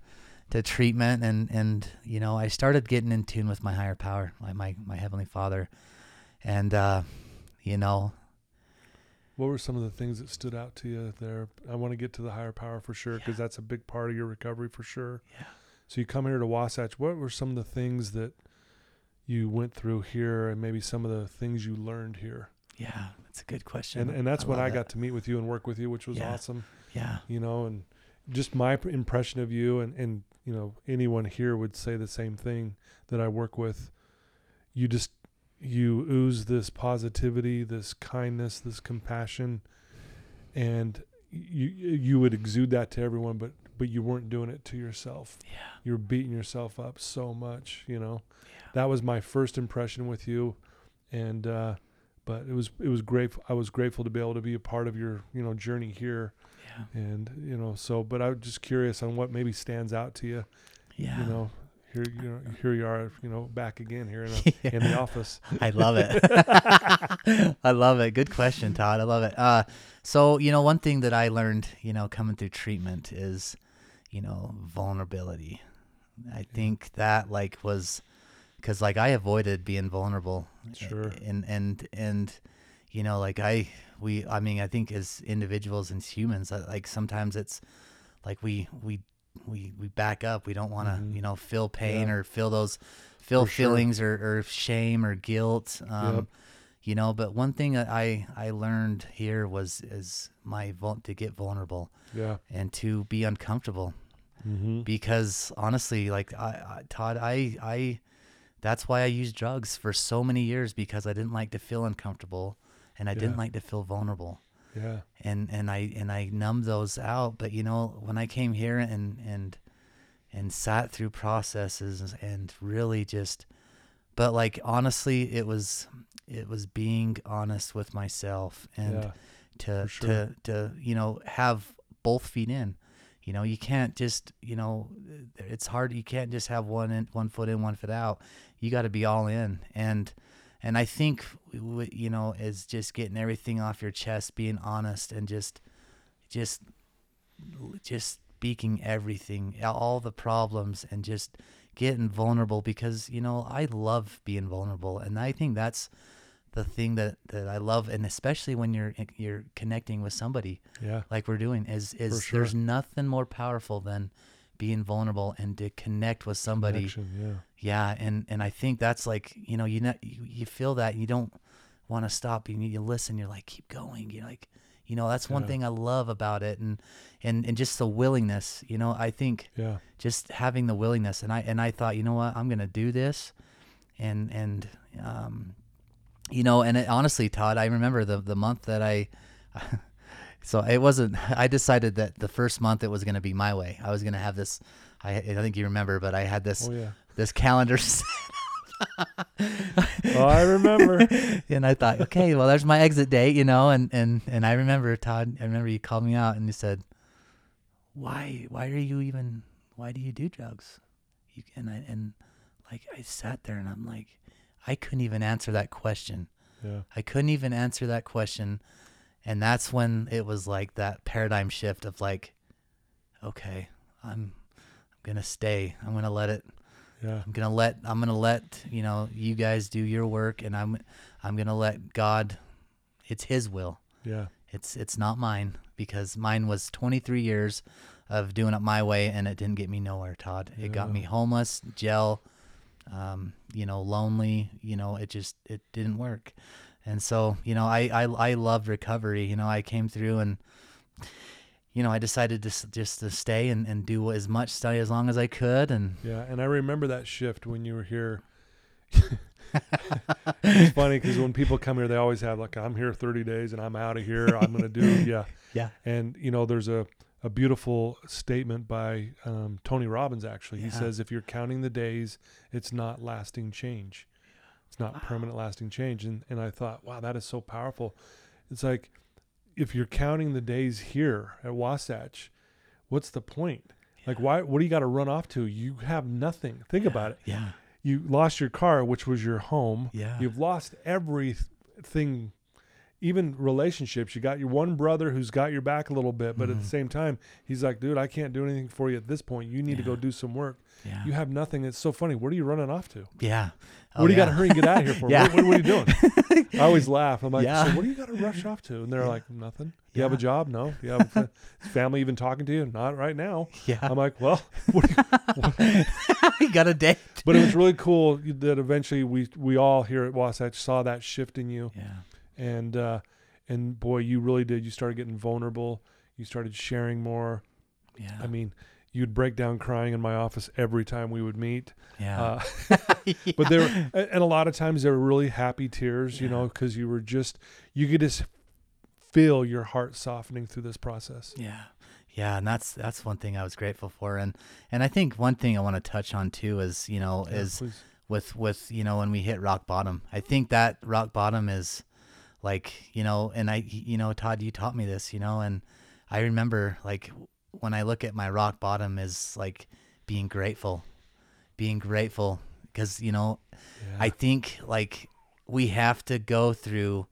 to treatment and and you know i started getting in tune with my higher power like my my heavenly father and uh you know What were some of the things that stood out to you there? I want to get to the higher power for sure because Yeah. that's a big part of your recovery for sure. Yeah. So you come here to Wasatch. What were some of the things that you went through here, and maybe some of the things you learned here? yeah that's a good question And and that's when love I that. got to meet with you and work with you, which was Yeah. awesome. yeah You know, and just my impression of you, and and you know anyone here would say the same thing that I work with. You just you ooze this positivity, this kindness, this compassion, and you you would exude that to everyone, but but you weren't doing it to yourself. yeah You were beating yourself up so much, you know. Yeah. That was my first impression with you, and uh, but it was it was grateful. I was grateful to be able to be a part of your you know journey here, yeah and you know so. But I'm just curious on what maybe stands out to you. yeah You know, here you know here you are, you know, back again here in, a, [LAUGHS] in the office. [LAUGHS] I love it. [LAUGHS] I love it. Good question, Todd. I love it. Uh, so you know, one thing that I learned, you know, coming through treatment is, you know, vulnerability. I think that like was because like I avoided being vulnerable. Sure. And and and you know like I we I mean I think as individuals and humans uh, like sometimes it's like we we we we back up. We don't want to Mhm. you know feel pain Yeah. or feel those feel For sure. feelings or, or shame or guilt. Um, Yep. You know, but one thing that I I learned here was is my to get vulnerable Yeah. and to be uncomfortable Mm-hmm. because honestly like I, I Todd I I that's why I used drugs for so many years because I didn't like to feel uncomfortable and I didn't like to feel vulnerable Yeah. and and I and I numbed those out but you know when I came here and and and sat through processes and really just but like honestly it was it was being honest with myself and yeah. to sure. to to you know have both feet in. You know, you can't just you know, it's hard. You can't just have one in, one foot in, one foot out. You got to be all in. And and I think you know is just getting everything off your chest, being honest, and just just just speaking everything, all the problems, and just getting vulnerable because you know I love being vulnerable, and I think that's the thing that, that I love, and especially when you're you're connecting with somebody Yeah. like we're doing, is is sure. there's nothing more powerful than being vulnerable and to connect with somebody. Connection, Yeah. Yeah, and and I think that's like you know you you, you feel that you don't want to stop. You you listen. You're like keep going. You're like you know that's one Yeah. thing I love about it, and and and just the willingness. You know I think Yeah. just having the willingness and I and I thought you know what I'm gonna do this and and um you know and it, honestly Todd I remember the the month that I [LAUGHS] so it wasn't [LAUGHS] I decided that the first month it was gonna be my way I was gonna have this I I think you remember but I had this Oh yeah. this calendar [LAUGHS] set Oh, I remember. and I thought, okay, well, there's my exit date, you know, and and and I remember Todd. I remember you called me out and you said, "Why? Why are you even? Why do you do drugs?" You and I and like I sat there and I'm like, I couldn't even answer that question. yeah. I couldn't even answer that question, and that's when it was like that paradigm shift of like, okay, I'm I'm gonna stay. I'm gonna let it Yeah. I'm gonna let I'm gonna let you know you guys do your work, and I'm I'm gonna let God. It's His will. Yeah. It's it's not mine because mine was 23 years of doing it my way, and it didn't get me nowhere. Todd, it got me homeless, jail, um, you know, lonely. You know, it just it didn't work, and so you know, I I I loved recovery. You know, I came through and. You know, I decided to just to stay and, and do as much study as long as I could, and Yeah. And I remember that shift when you were here. [LAUGHS] it's funny because when people come here, they always have like, "I'm here 30 days and I'm out of here. I'm gonna do [LAUGHS] yeah." yeah, And you know, there's a a beautiful statement by um, Tony Robbins. Actually, he says, "If you're counting the days, it's not lasting change. It's not permanent lasting change." And and I thought, wow, that is so powerful. It's like if you're counting the days here at Wasatch, what's the point? Like, why? What do you got to run off to? You have nothing. Think about it. yeah, You lost your car, which was your home. yeah. You've lost everything, even relationships. You got your one brother who's got your back a little bit, but at Mhm. the same time, he's like, dude, I can't do anything for you at this point. You need to go do some work. Yeah. You have nothing. It's so funny. What are you running off to? yeah. what do you got to hurry and get out of here [LAUGHS] for? Yeah. What, what, what are you doing? [LAUGHS] I always laugh. I'm like, Yeah. so what do you got to rush off to? And they're Yeah. like, nothing. Do You have a job? No. Do You have a [LAUGHS] family even talking to you? Not right now. Yeah. I'm like, well, what you, you got a date. but it was really cool that eventually we we all here at Wasatch saw that shift in you Yeah. And uh, and boy, you really did. You started getting vulnerable. You started sharing more. Yeah. I mean, you'd break down crying in my office every time we would meet. yeah. Uh, [LAUGHS] [LAUGHS] but there, were- and a lot of times they were really happy tears, you know, because you were just you could just feel your heart softening through this process. yeah. Yeah, and that's that's one thing I was grateful for, and and I think one thing I want to touch on too is you know Yeah, is please. with with you know when we hit rock bottom. I think that rock bottom is like you know, and I you know Todd, you taught me this, you know, and I remember like when I look at my rock bottom is like being grateful, being grateful because you know Yeah. I think like we have to go through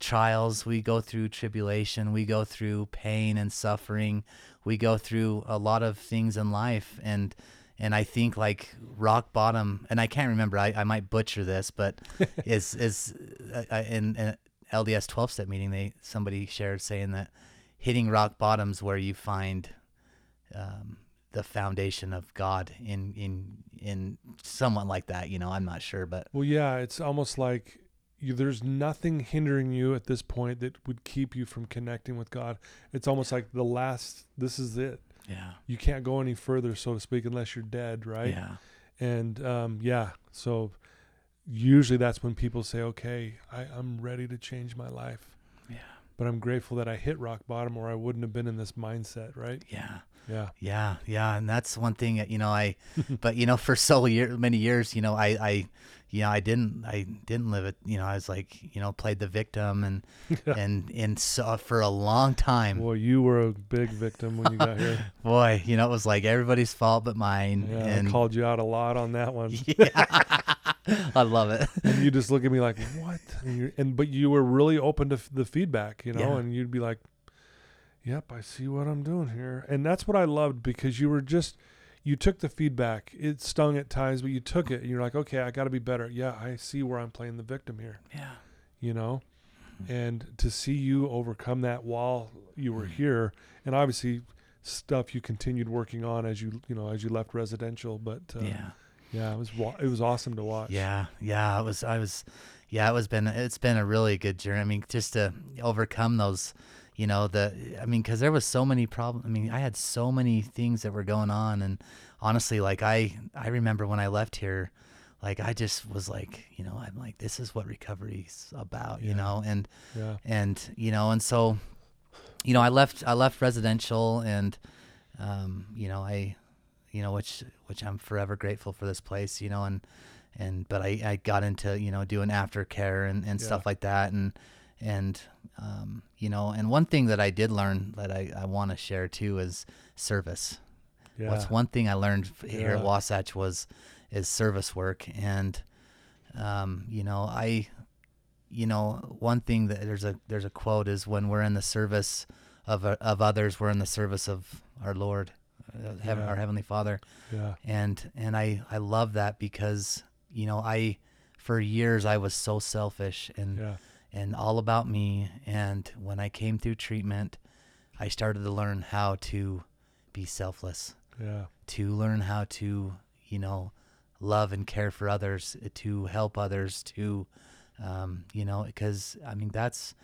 trials, we go through tribulation, we go through pain and suffering, we go through a lot of things in life, and and I think like rock bottom, and I can't remember, I, I might butcher this, but [LAUGHS] is is uh, in, in LDS twelve step meeting, they somebody shared saying that hitting rock bottoms where you find um, the foundation of God in in in somewhat like that. You know, I'm not sure, but Well, yeah, it's almost like you, there's nothing hindering you at this point that would keep you from connecting with God. It's almost like the last. This is it. Yeah, You can't go any further, so to speak, unless you're dead, right? yeah, And um, yeah, so usually that's when people say, "Okay, I, I'm ready to change my life." But I'm grateful that I hit rock bottom, or I wouldn't have been in this mindset, right? yeah. Yeah, Yeah, yeah, and that's one thing that, you know I, [LAUGHS] but you know for so year many years you know I I, you know I didn't I didn't live it you know I was like you know played the victim and [LAUGHS] and and so uh, for a long time boy, you were a big victim when you got here. [LAUGHS] boy you know it was like everybody's fault but mine Yeah, and I called you out a lot on that one. yeah, [LAUGHS] I love it. And you just look at me like what? And, and but you were really open to f- the feedback you know Yeah. and you'd be like yep i see what i'm doing here. And that's what i loved because you were just you took the feedback it stung at times but you took it and you're like okay i got to be better. Yeah i see where i'm playing the victim here. Yeah. You know? And to see you overcome that while you were here and obviously stuff you continued working on as you you know as you left residential but uh, yeah yeah it was wa- it was awesome to watch Yeah, yeah, it was. I was, yeah, it was been. It's been a really good journey. I mean, just to overcome those, you know, the. I mean, because there was so many problems. I mean, I had so many things that were going on, and honestly, like I, I remember when I left here, like I just was like, you know, I'm like, this is what recovery's about, Yeah. you know, and yeah and you know, and so, you know, I left. I left residential, and, um, you know, I you know, which which I'm forever grateful for this place, you know, and and but I, I got into you know doing aftercare and, and stuff like that, and and um, you know, and one thing that I did learn that I, I want to share too is service. yeah. What's one thing I learned here at Wasatch was is service work, and um, you know, I you know, one thing that there's a there's a quote is when we're in the service of of others, we're in the service of our Lord, Yeah. our heavenly Father. Yeah. And and I I love that because you know I for years I was so selfish and yeah. and all about me. And when I came through treatment I started to learn how to be selfless. Yeah. To learn how to you know love and care for others to help others to um, you know because I mean that's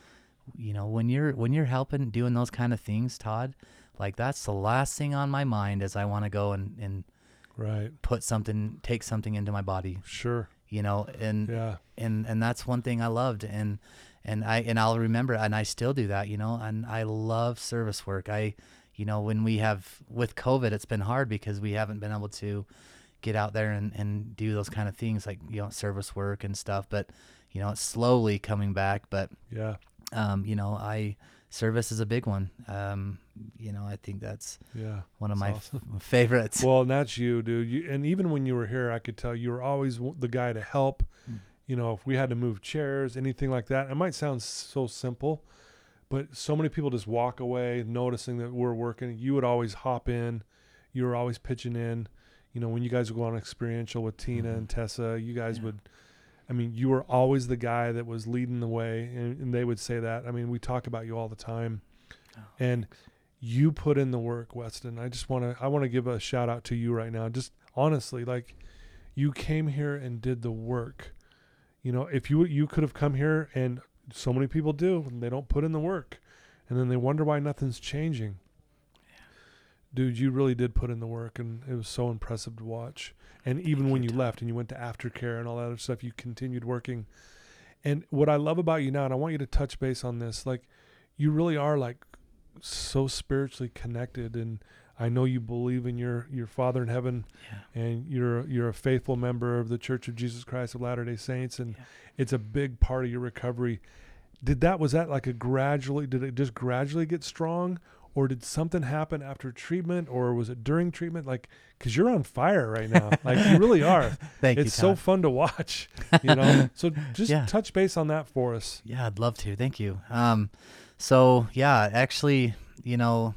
you know when you're when you're helping doing those kind of things Todd like that's the last thing on my mind is I want to go and and right. put something take something into my body. Sure. You know and yeah. and and that's one thing i loved and and i and i'll remember and i still do that you know and i love service work. I you know when we have with covid it's been hard because we haven't been able to get out there and and do those kind of things like you know service work and stuff but you know it's slowly coming back but yeah. um you know i service is a big one. Um you know i think that's yeah one of my awesome. f- [LAUGHS] favorites. Well and that's you dude. You, and even when you were here i could tell you were always the guy to help. Mm. you know if we had to move chairs anything like that it might sound so simple but so many people just walk away noticing that we're working. You would always hop in. You were always pitching in. You know when you guys would go on experiential with tina Mhm. and tessa you guys Yeah. would i mean you were always the guy that was leading the way and, and they would say that. I mean we talk about you all the time. Oh, and you put in the work weston. I just want to i want to give a shout out to you right now. Just honestly like you came here and did the work. You know if you you could have come here and so many people do and they don't put in the work and then they wonder why nothing's changing. Dude you really did put in the work and it was so impressive to watch. And even Thank when you, you left and you went to aftercare and all that other stuff you continued working. And what i love about you now and i want you to touch base on this like you really are like so spiritually connected and I know you believe in your your Father in heaven yeah and you're you're a faithful member of the Church of Jesus Christ of Latter-day Saints and Yeah. it's a big part of your recovery. Did that was that like a gradually did it just gradually get strong or did something happen after treatment, or was it during treatment? Like, because you're on fire right now. like you really are. [LAUGHS] Thank it's you. It's so fun to watch. You [LAUGHS] know. so just Yeah. touch base on that for us. Yeah, I'd love to. Thank you. Um, so yeah, actually, you know,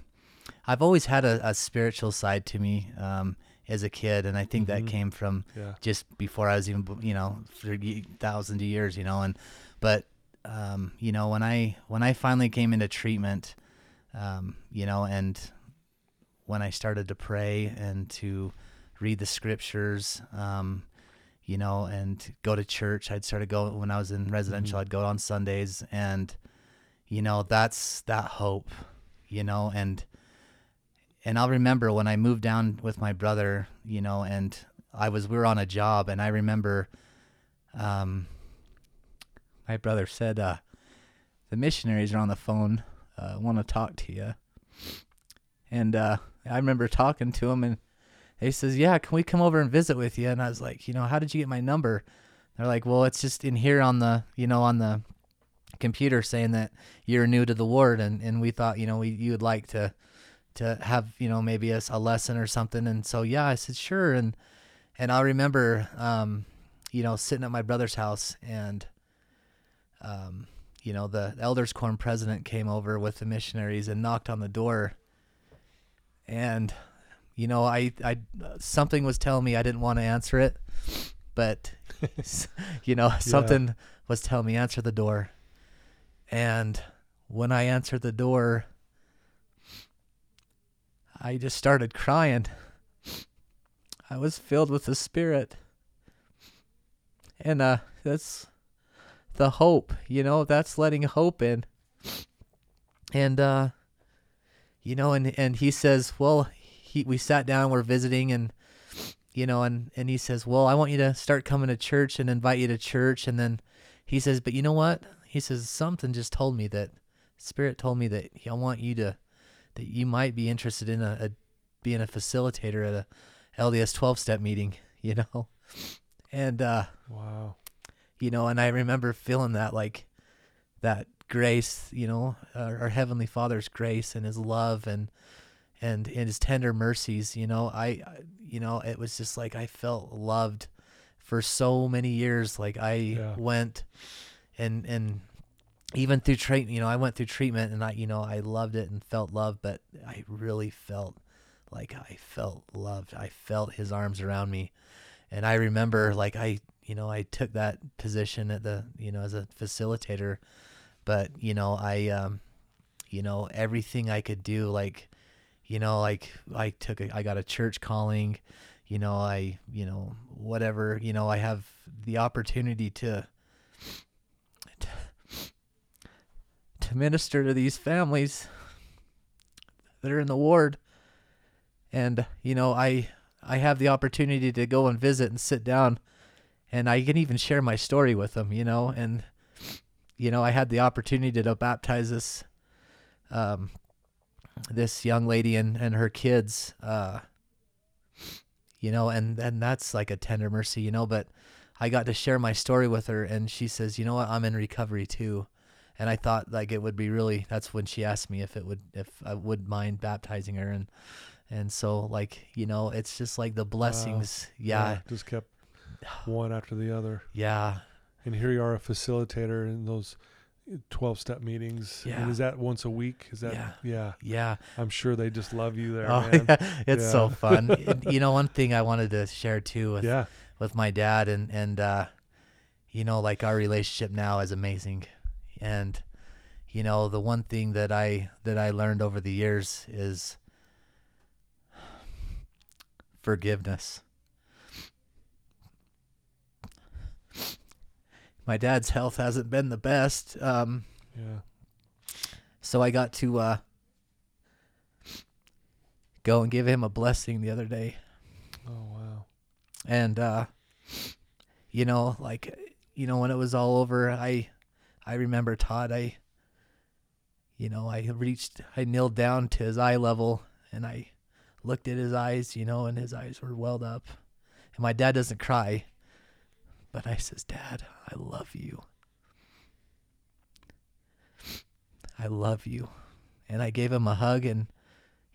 I've always had a, a spiritual side to me um, as a kid, and I think Mhm. that came from Yeah. just before I was even, you know, thousands of years, you know, and but um, you know, when I when I finally came into treatment, um, you know, and when I started to pray and to read the scriptures, um, you know, and go to church, I'd started go when I was in residential. Mhm. I'd go on Sundays, and you know, that's that hope, you know, and and I'll remember when I moved down with my brother, you know, and I was we were on a job, and I remember, um, my brother said, uh, "The missionaries are on the phone, uh, want to talk to you," and uh, I remember talking to him, and he says, "Yeah, can we come over and visit with you?" And I was like, "You know, how did you get my number?" They're like, "Well, it's just in here on the, you know, on the computer saying that you're new to the ward, and and we thought, you know, we you would like to." to have you know maybe a, a lesson or something. And so yeah i said sure. And and i remember um you know sitting at my brother's house and um you know the elders quorum president came over with the missionaries and knocked on the door. And you know i i something was telling me i didn't want to answer it but [LAUGHS] you know something was telling me answer the door and when i answered the door I just started crying. I was filled with the Spirit. And uh that's the hope, you know, that's letting hope in. And uh you know, and and he says, Well, he we sat down, we're visiting and you know, and, and he says, Well, I want you to start coming to church and invite you to church and then he says, But you know what? He says, Something just told me that Spirit told me that I want you to that you might be interested in a, a being a facilitator at a LDS 12 step meeting, [LAUGHS] you know? And, uh, Wow. you know, and I remember feeling that like that grace, you know, our, our heavenly father's grace and his love and, and, and his tender mercies, you know, I, you know, it was just like, I felt loved for so many years. Like I Yeah. went and, and even through treatment, you know, I went through treatment and I, you know, I loved it and felt love, but I really felt like I felt loved. I felt his arms around me. And I remember like I, you know, I took that position at the, you know, as a facilitator, but you know, I, um, you know, everything I could do, like, you know, like I took, a, I got a church calling, you know, I, you know, whatever, you know, I have the opportunity to, to minister to these families that are in the ward. And you know i i have the opportunity to go and visit and sit down and i can even share my story with them you know and you know i had the opportunity to baptize this um this young lady and and her kids uh you know and and that's like a tender mercy you know but i got to share my story with her and she says you know what? I'm in recovery too and I thought like it would be really that's when she asked me if it would if I would mind baptizing her and and so like you know it's just like the blessings yeah Just kept one after the other. yeah And here you are, a facilitator in those 12 step meetings. Yeah. And is that once a week? Is that, Yeah. yeah. yeah I'm sure they just love you there, oh man. [LAUGHS] yeah it's so fun [LAUGHS] And, you know one thing I wanted to share too with Yeah. with my dad and and uh you know like our relationship now is amazing and you know the one thing that I that I learned over the years is forgiveness my dad's health hasn't been the best um Yeah. so I got to uh go and give him a blessing the other day Oh, wow. and uh you know like you know when it was all over i i remember todd i you know i reached i knelt down to his eye level and i looked at his eyes you know and his eyes were welled up. And my dad doesn't cry but i says dad i love you. I love you. And I gave him a hug and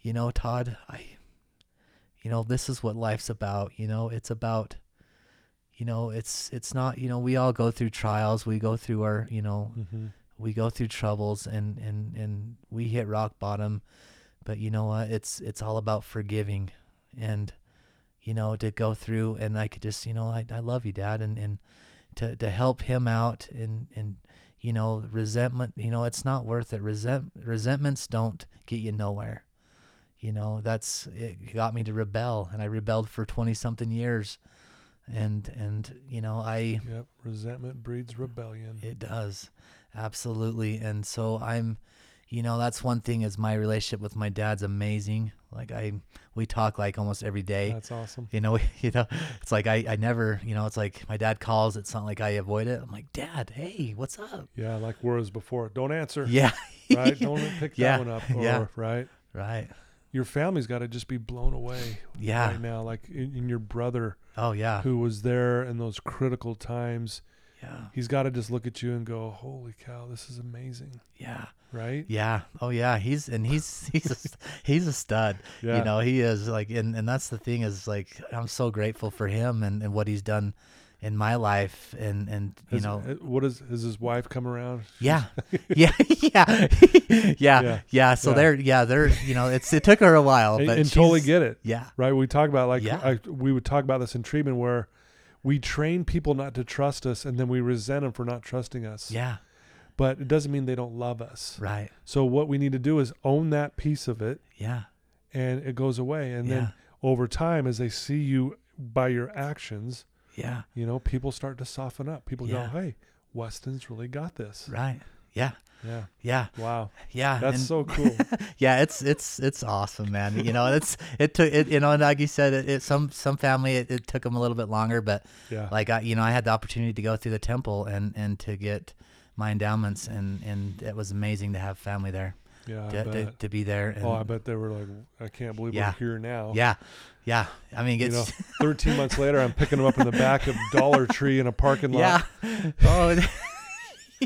you know, Todd, I you know, this is what life's about, you know, it's about you know, it's it's not, you know, we all go through trials, we go through our, you know, Mm-hmm. we go through troubles and and and we hit rock bottom. But you know what? It's it's all about forgiving and you know to go through and i could just you know i, I love you dad. And and to to help him out and and you know resentment you know it's not worth it. Resent resentments don't get you nowhere. You know that's it got me to rebel and i rebelled for 20 something years and and you know i Yep. Resentment breeds rebellion. it does. Absolutely. And so I'm you know, that's one thing is my relationship with my dad's amazing. Like I we talk like almost every day. That's awesome. You know, [LAUGHS] you know, it's like I, I never, you know, it's like my dad calls, it's not like I avoid it. I'm like, "Dad, hey, what's up?" Yeah, like words before. Don't answer. Yeah. Right. [LAUGHS] Don't pick Yeah, that one up. Or, yeah. Right. right. Your family's got to just be blown away Yeah. right now. Like in, in your brother Oh, yeah. who was there in those critical times. Yeah. He's got to just look at you and go, "Holy cow, this is amazing!" Yeah. Right? Yeah. Oh yeah. He's and he's [LAUGHS] he's a, he's a stud. Yeah. You know, he is like and, and that's the thing is like I'm so grateful for him and, and what he's done in my life and and you Has- know uh, what is has his wife come around? yeah [LAUGHS] [LAUGHS] yeah yeah [LAUGHS] yeah Yeah. yeah so Yeah. they're yeah they're you know it's it took her a while and, but and totally she's- get it. yeah Right? We talk about like Yeah. I, we would talk about this in treatment where we train people not to trust us, and then we resent them for not trusting us. yeah But it doesn't mean they don't love us. right So what we need to do is own that piece of it, yeah and it goes away. And yeah then over time, as they see you by your actions, yeah you know, people start to soften up. People Yeah. go, "Hey, Weston's really got this." right yeah Yeah. yeah Wow. yeah That's and- so cool. [LAUGHS] yeah, it's it's it's awesome, man. You know, it's it took it. You know, and like you said, it, it some some family it, it took them a little bit longer, but Yeah. like I, you know, I had the opportunity to go through the temple and and to get my endowments, and and it was amazing to have family there, yeah. To, to, to be there. Oh, and, oh, I bet they were like, "I can't believe Yeah. we're here now." Yeah, yeah. I mean, You know, [LAUGHS] 13 months later, I'm picking them up in the back of Dollar Tree in a parking lot. yeah. [LAUGHS] oh,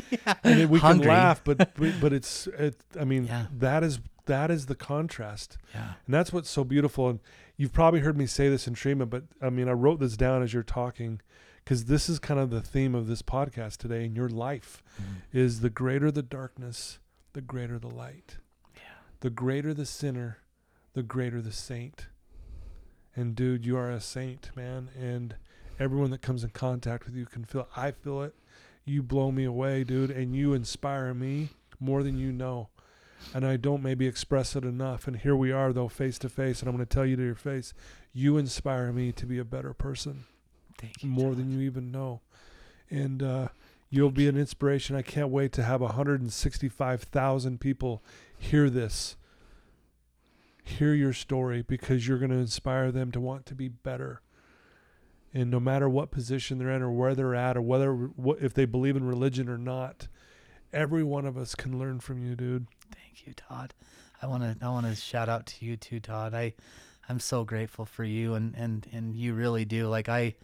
yeah. And then we Hungry. can laugh, but but it's it. I mean, Yeah. that is that is the contrast. Yeah, And that's what's so beautiful. And you've probably heard me say this in treatment, but I mean, I wrote this down as you're talking because this is kind of the theme of this podcast today in your life mm-hmm. is the greater the darkness, the greater the light. Yeah. The greater the sinner, the greater the saint. And dude, you are a saint, man. And everyone that comes in contact with you can feel I feel it. You blow me away, dude, and you inspire me more than you know and I don't maybe express it enough. And here we are, though, face to face, and I'm going to tell you to your face, you inspire me to be a better person Thank you. more John. than you even know. And uh, you'll be an inspiration. I can't wait to have 165,000 people hear this, hear your story, because you're going to inspire them to want to be better. And no matter what position they're in, or where they're at, or whether what, if they believe in religion or not, every one of us can learn from you, dude. Thank you, Todd. I want to I want to shout out to you too, Todd. I I'm so grateful for you and and and you really do. Like I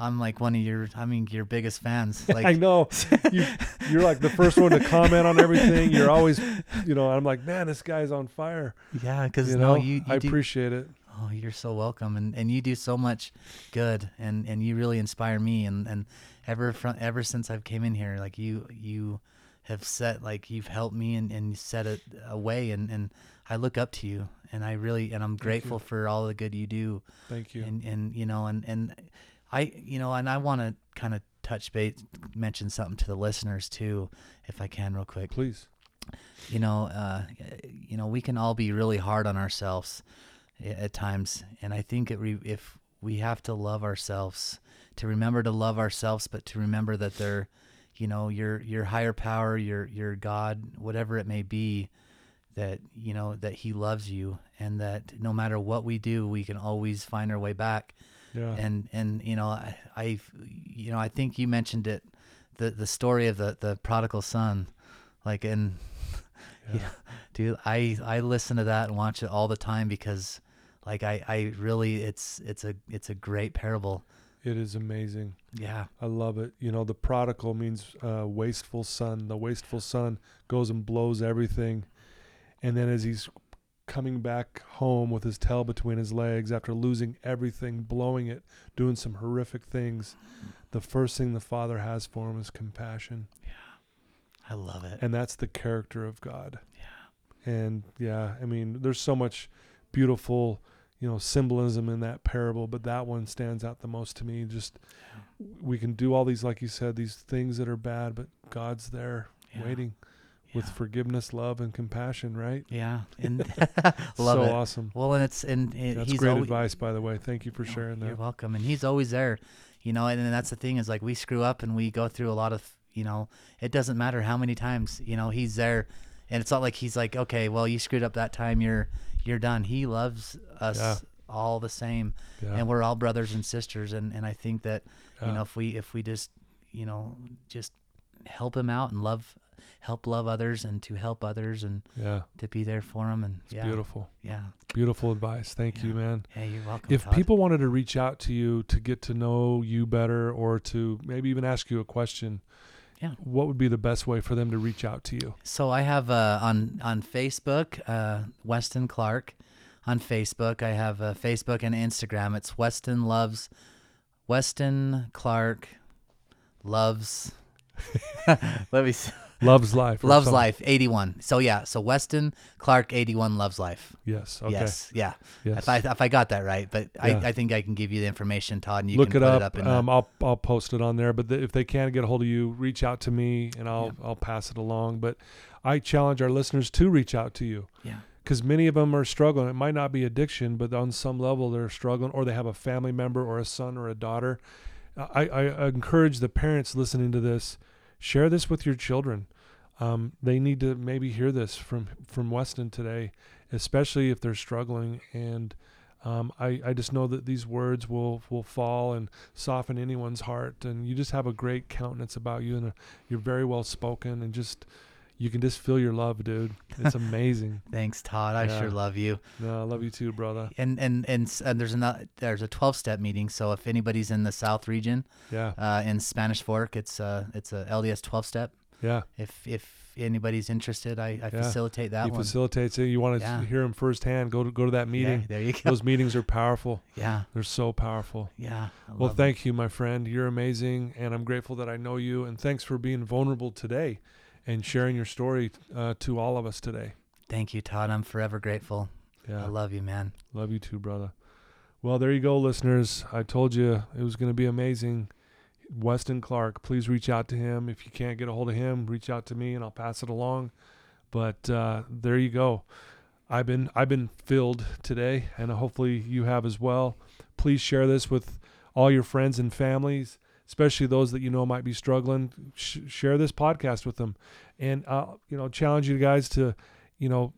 I'm like one of your I mean your biggest fans. [LAUGHS] Like I know you, you're like the first one to [LAUGHS] comment on everything. You're always, you know, I'm like, man, this guy's on fire. yeah, cuz You no know, you, you I do, appreciate it. Oh, you're so welcome, and, and you do so much good, and, and you really inspire me, and, and ever from ever since I've came in here, like you you have set like you've helped me and, and set a, a way, and, and I look up to you, and I really and I'm grateful for all the good you do, Thank you. and and you know, and and I you know, and I want to kind of touch base, mention something to the listeners too, if I can, real quick Please. you know, uh, you know, we can all be really hard on ourselves at times, and I think it re- if we have to love ourselves, to remember to love ourselves, but to remember that they're, you know, your your higher power, your your God, whatever it may be, that you know that He loves you, and that no matter what we do, we can always find our way back Yeah. and and you know I, I you know I think you mentioned it the the story of the the prodigal son like and [LAUGHS] yeah. yeah. dude I I listen to that and watch it all the time because like I I really it's it's a it's a great parable It is amazing. yeah I love it. You know, the prodigal means uh, wasteful son. The wasteful son goes and blows everything. and then as he's coming back home with his tail between his legs after losing everything, blowing it, doing some horrific things, the first thing the Father has for him is compassion. Yeah. I love it. And that's the character of God. yeah. And yeah, I mean, there's so much beautiful, you know, symbolism in that parable, but that one stands out the most to me. Just we can do all these, like you said, these things that are bad, but God's there Yeah. waiting with forgiveness, love, and compassion. Right? Yeah. And [LAUGHS] [LAUGHS] love so it. awesome. Well, and it's and, and That's he's great always, advice, by the way. Thank you for Oh, sharing You're welcome. And he's always there, you know. And, and that's the thing is like we screw up and we go through a lot of, you know, it doesn't matter how many times, you know, he's there, and it's not like he's like, okay, well, you screwed up that time, you're you're done. He loves us Yeah. all the same, Yeah. and we're all brothers and sisters. And and I think that you know if we if we just you know just help him out and love help love others and to help others and yeah, to be there for them and it's yeah beautiful. yeah Beautiful advice. Thank you, man. hey you're welcome If Todd. people wanted to reach out to you to get to know you better or to maybe even ask you a question, Yeah. what would be the best way for them to reach out to you? So I have uh, on on Facebook, uh, Weston Clark. On Facebook, I have uh, Facebook and Instagram. It's Weston loves Weston Clark loves. [LAUGHS] Let me see. Loves life. loves something. life eighty one. So yeah, so Weston Clark eighty one loves life. Yes. Okay. Yes, yeah. Yes. If I if I got that right, but Yeah. I, I think I can give you the information, Todd, and you Look can it put up. it up in the, um, I'll I'll post it on there. But th- if they can't get a hold of you, reach out to me and I'll I'll pass it along. But I challenge our listeners to reach out to you yeah. because many of them are struggling. It might not be addiction, but on some level they're struggling, or they have a family member or a son or a daughter. I, I encourage the parents listening to this, share this with your children. Um, they need to maybe hear this from from Weston today, especially if they're struggling. And um, I, I just know that these words will will fall and soften anyone's heart. And you just have a great countenance about you, and a, you're very well spoken, and just you can just feel your love, dude. It's [LAUGHS] amazing. Thanks, Todd. I Yeah. sure love you. no, I love you too, brother. And and and, and there's another there's a 12 step meeting. So if anybody's in the South region, Yeah, uh, in Spanish Fork, it's uh it's a LDS 12 step. yeah. If if anybody's interested, I, I Yeah. facilitate that he one. facilitates it. You want to Yeah. hear him firsthand? Go to go to that Yeah, meeting. there you go. Those meetings are powerful. [LAUGHS] Yeah, They're so powerful. yeah. I Well, love it. thank you, my friend. You're amazing, and I'm grateful that I know you. And thanks for being vulnerable today and sharing your story uh, to all of us today. thank you, Todd. I'm forever grateful. Yeah, I love you, man. love you too, brother. Well, there you go, listeners. I told you it was going to be amazing. Weston Clark, please reach out to him. If you can't get a hold of him, reach out to me, and I'll pass it along. But uh, there you go. I've been I've been filled today, and hopefully you have as well. Please share this with all your friends and families, especially those that you know might be struggling. Sh- share this podcast with them, and uh, you know challenge you guys to, you know,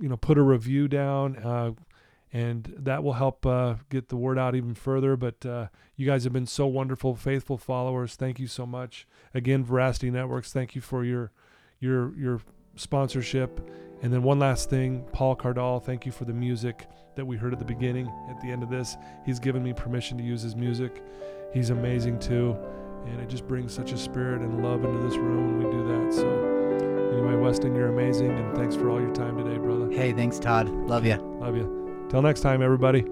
you know put a review down, uh, and that will help uh, get the word out even further. But uh, you guys have been so wonderful, faithful followers. Thank you so much. Again, Veracity Networks. Thank you for your your your sponsorship. And then one last thing, Paul Cardall, thank you for the music that we heard at the beginning. At the end of this, he's given me permission to use his music. He's amazing too, and it just brings such a spirit and love into this room when we do that. So, anyway, Weston, you're amazing, and thanks for all your time today, brother. Hey, thanks, Todd. Love you. Love you. Till next time, everybody.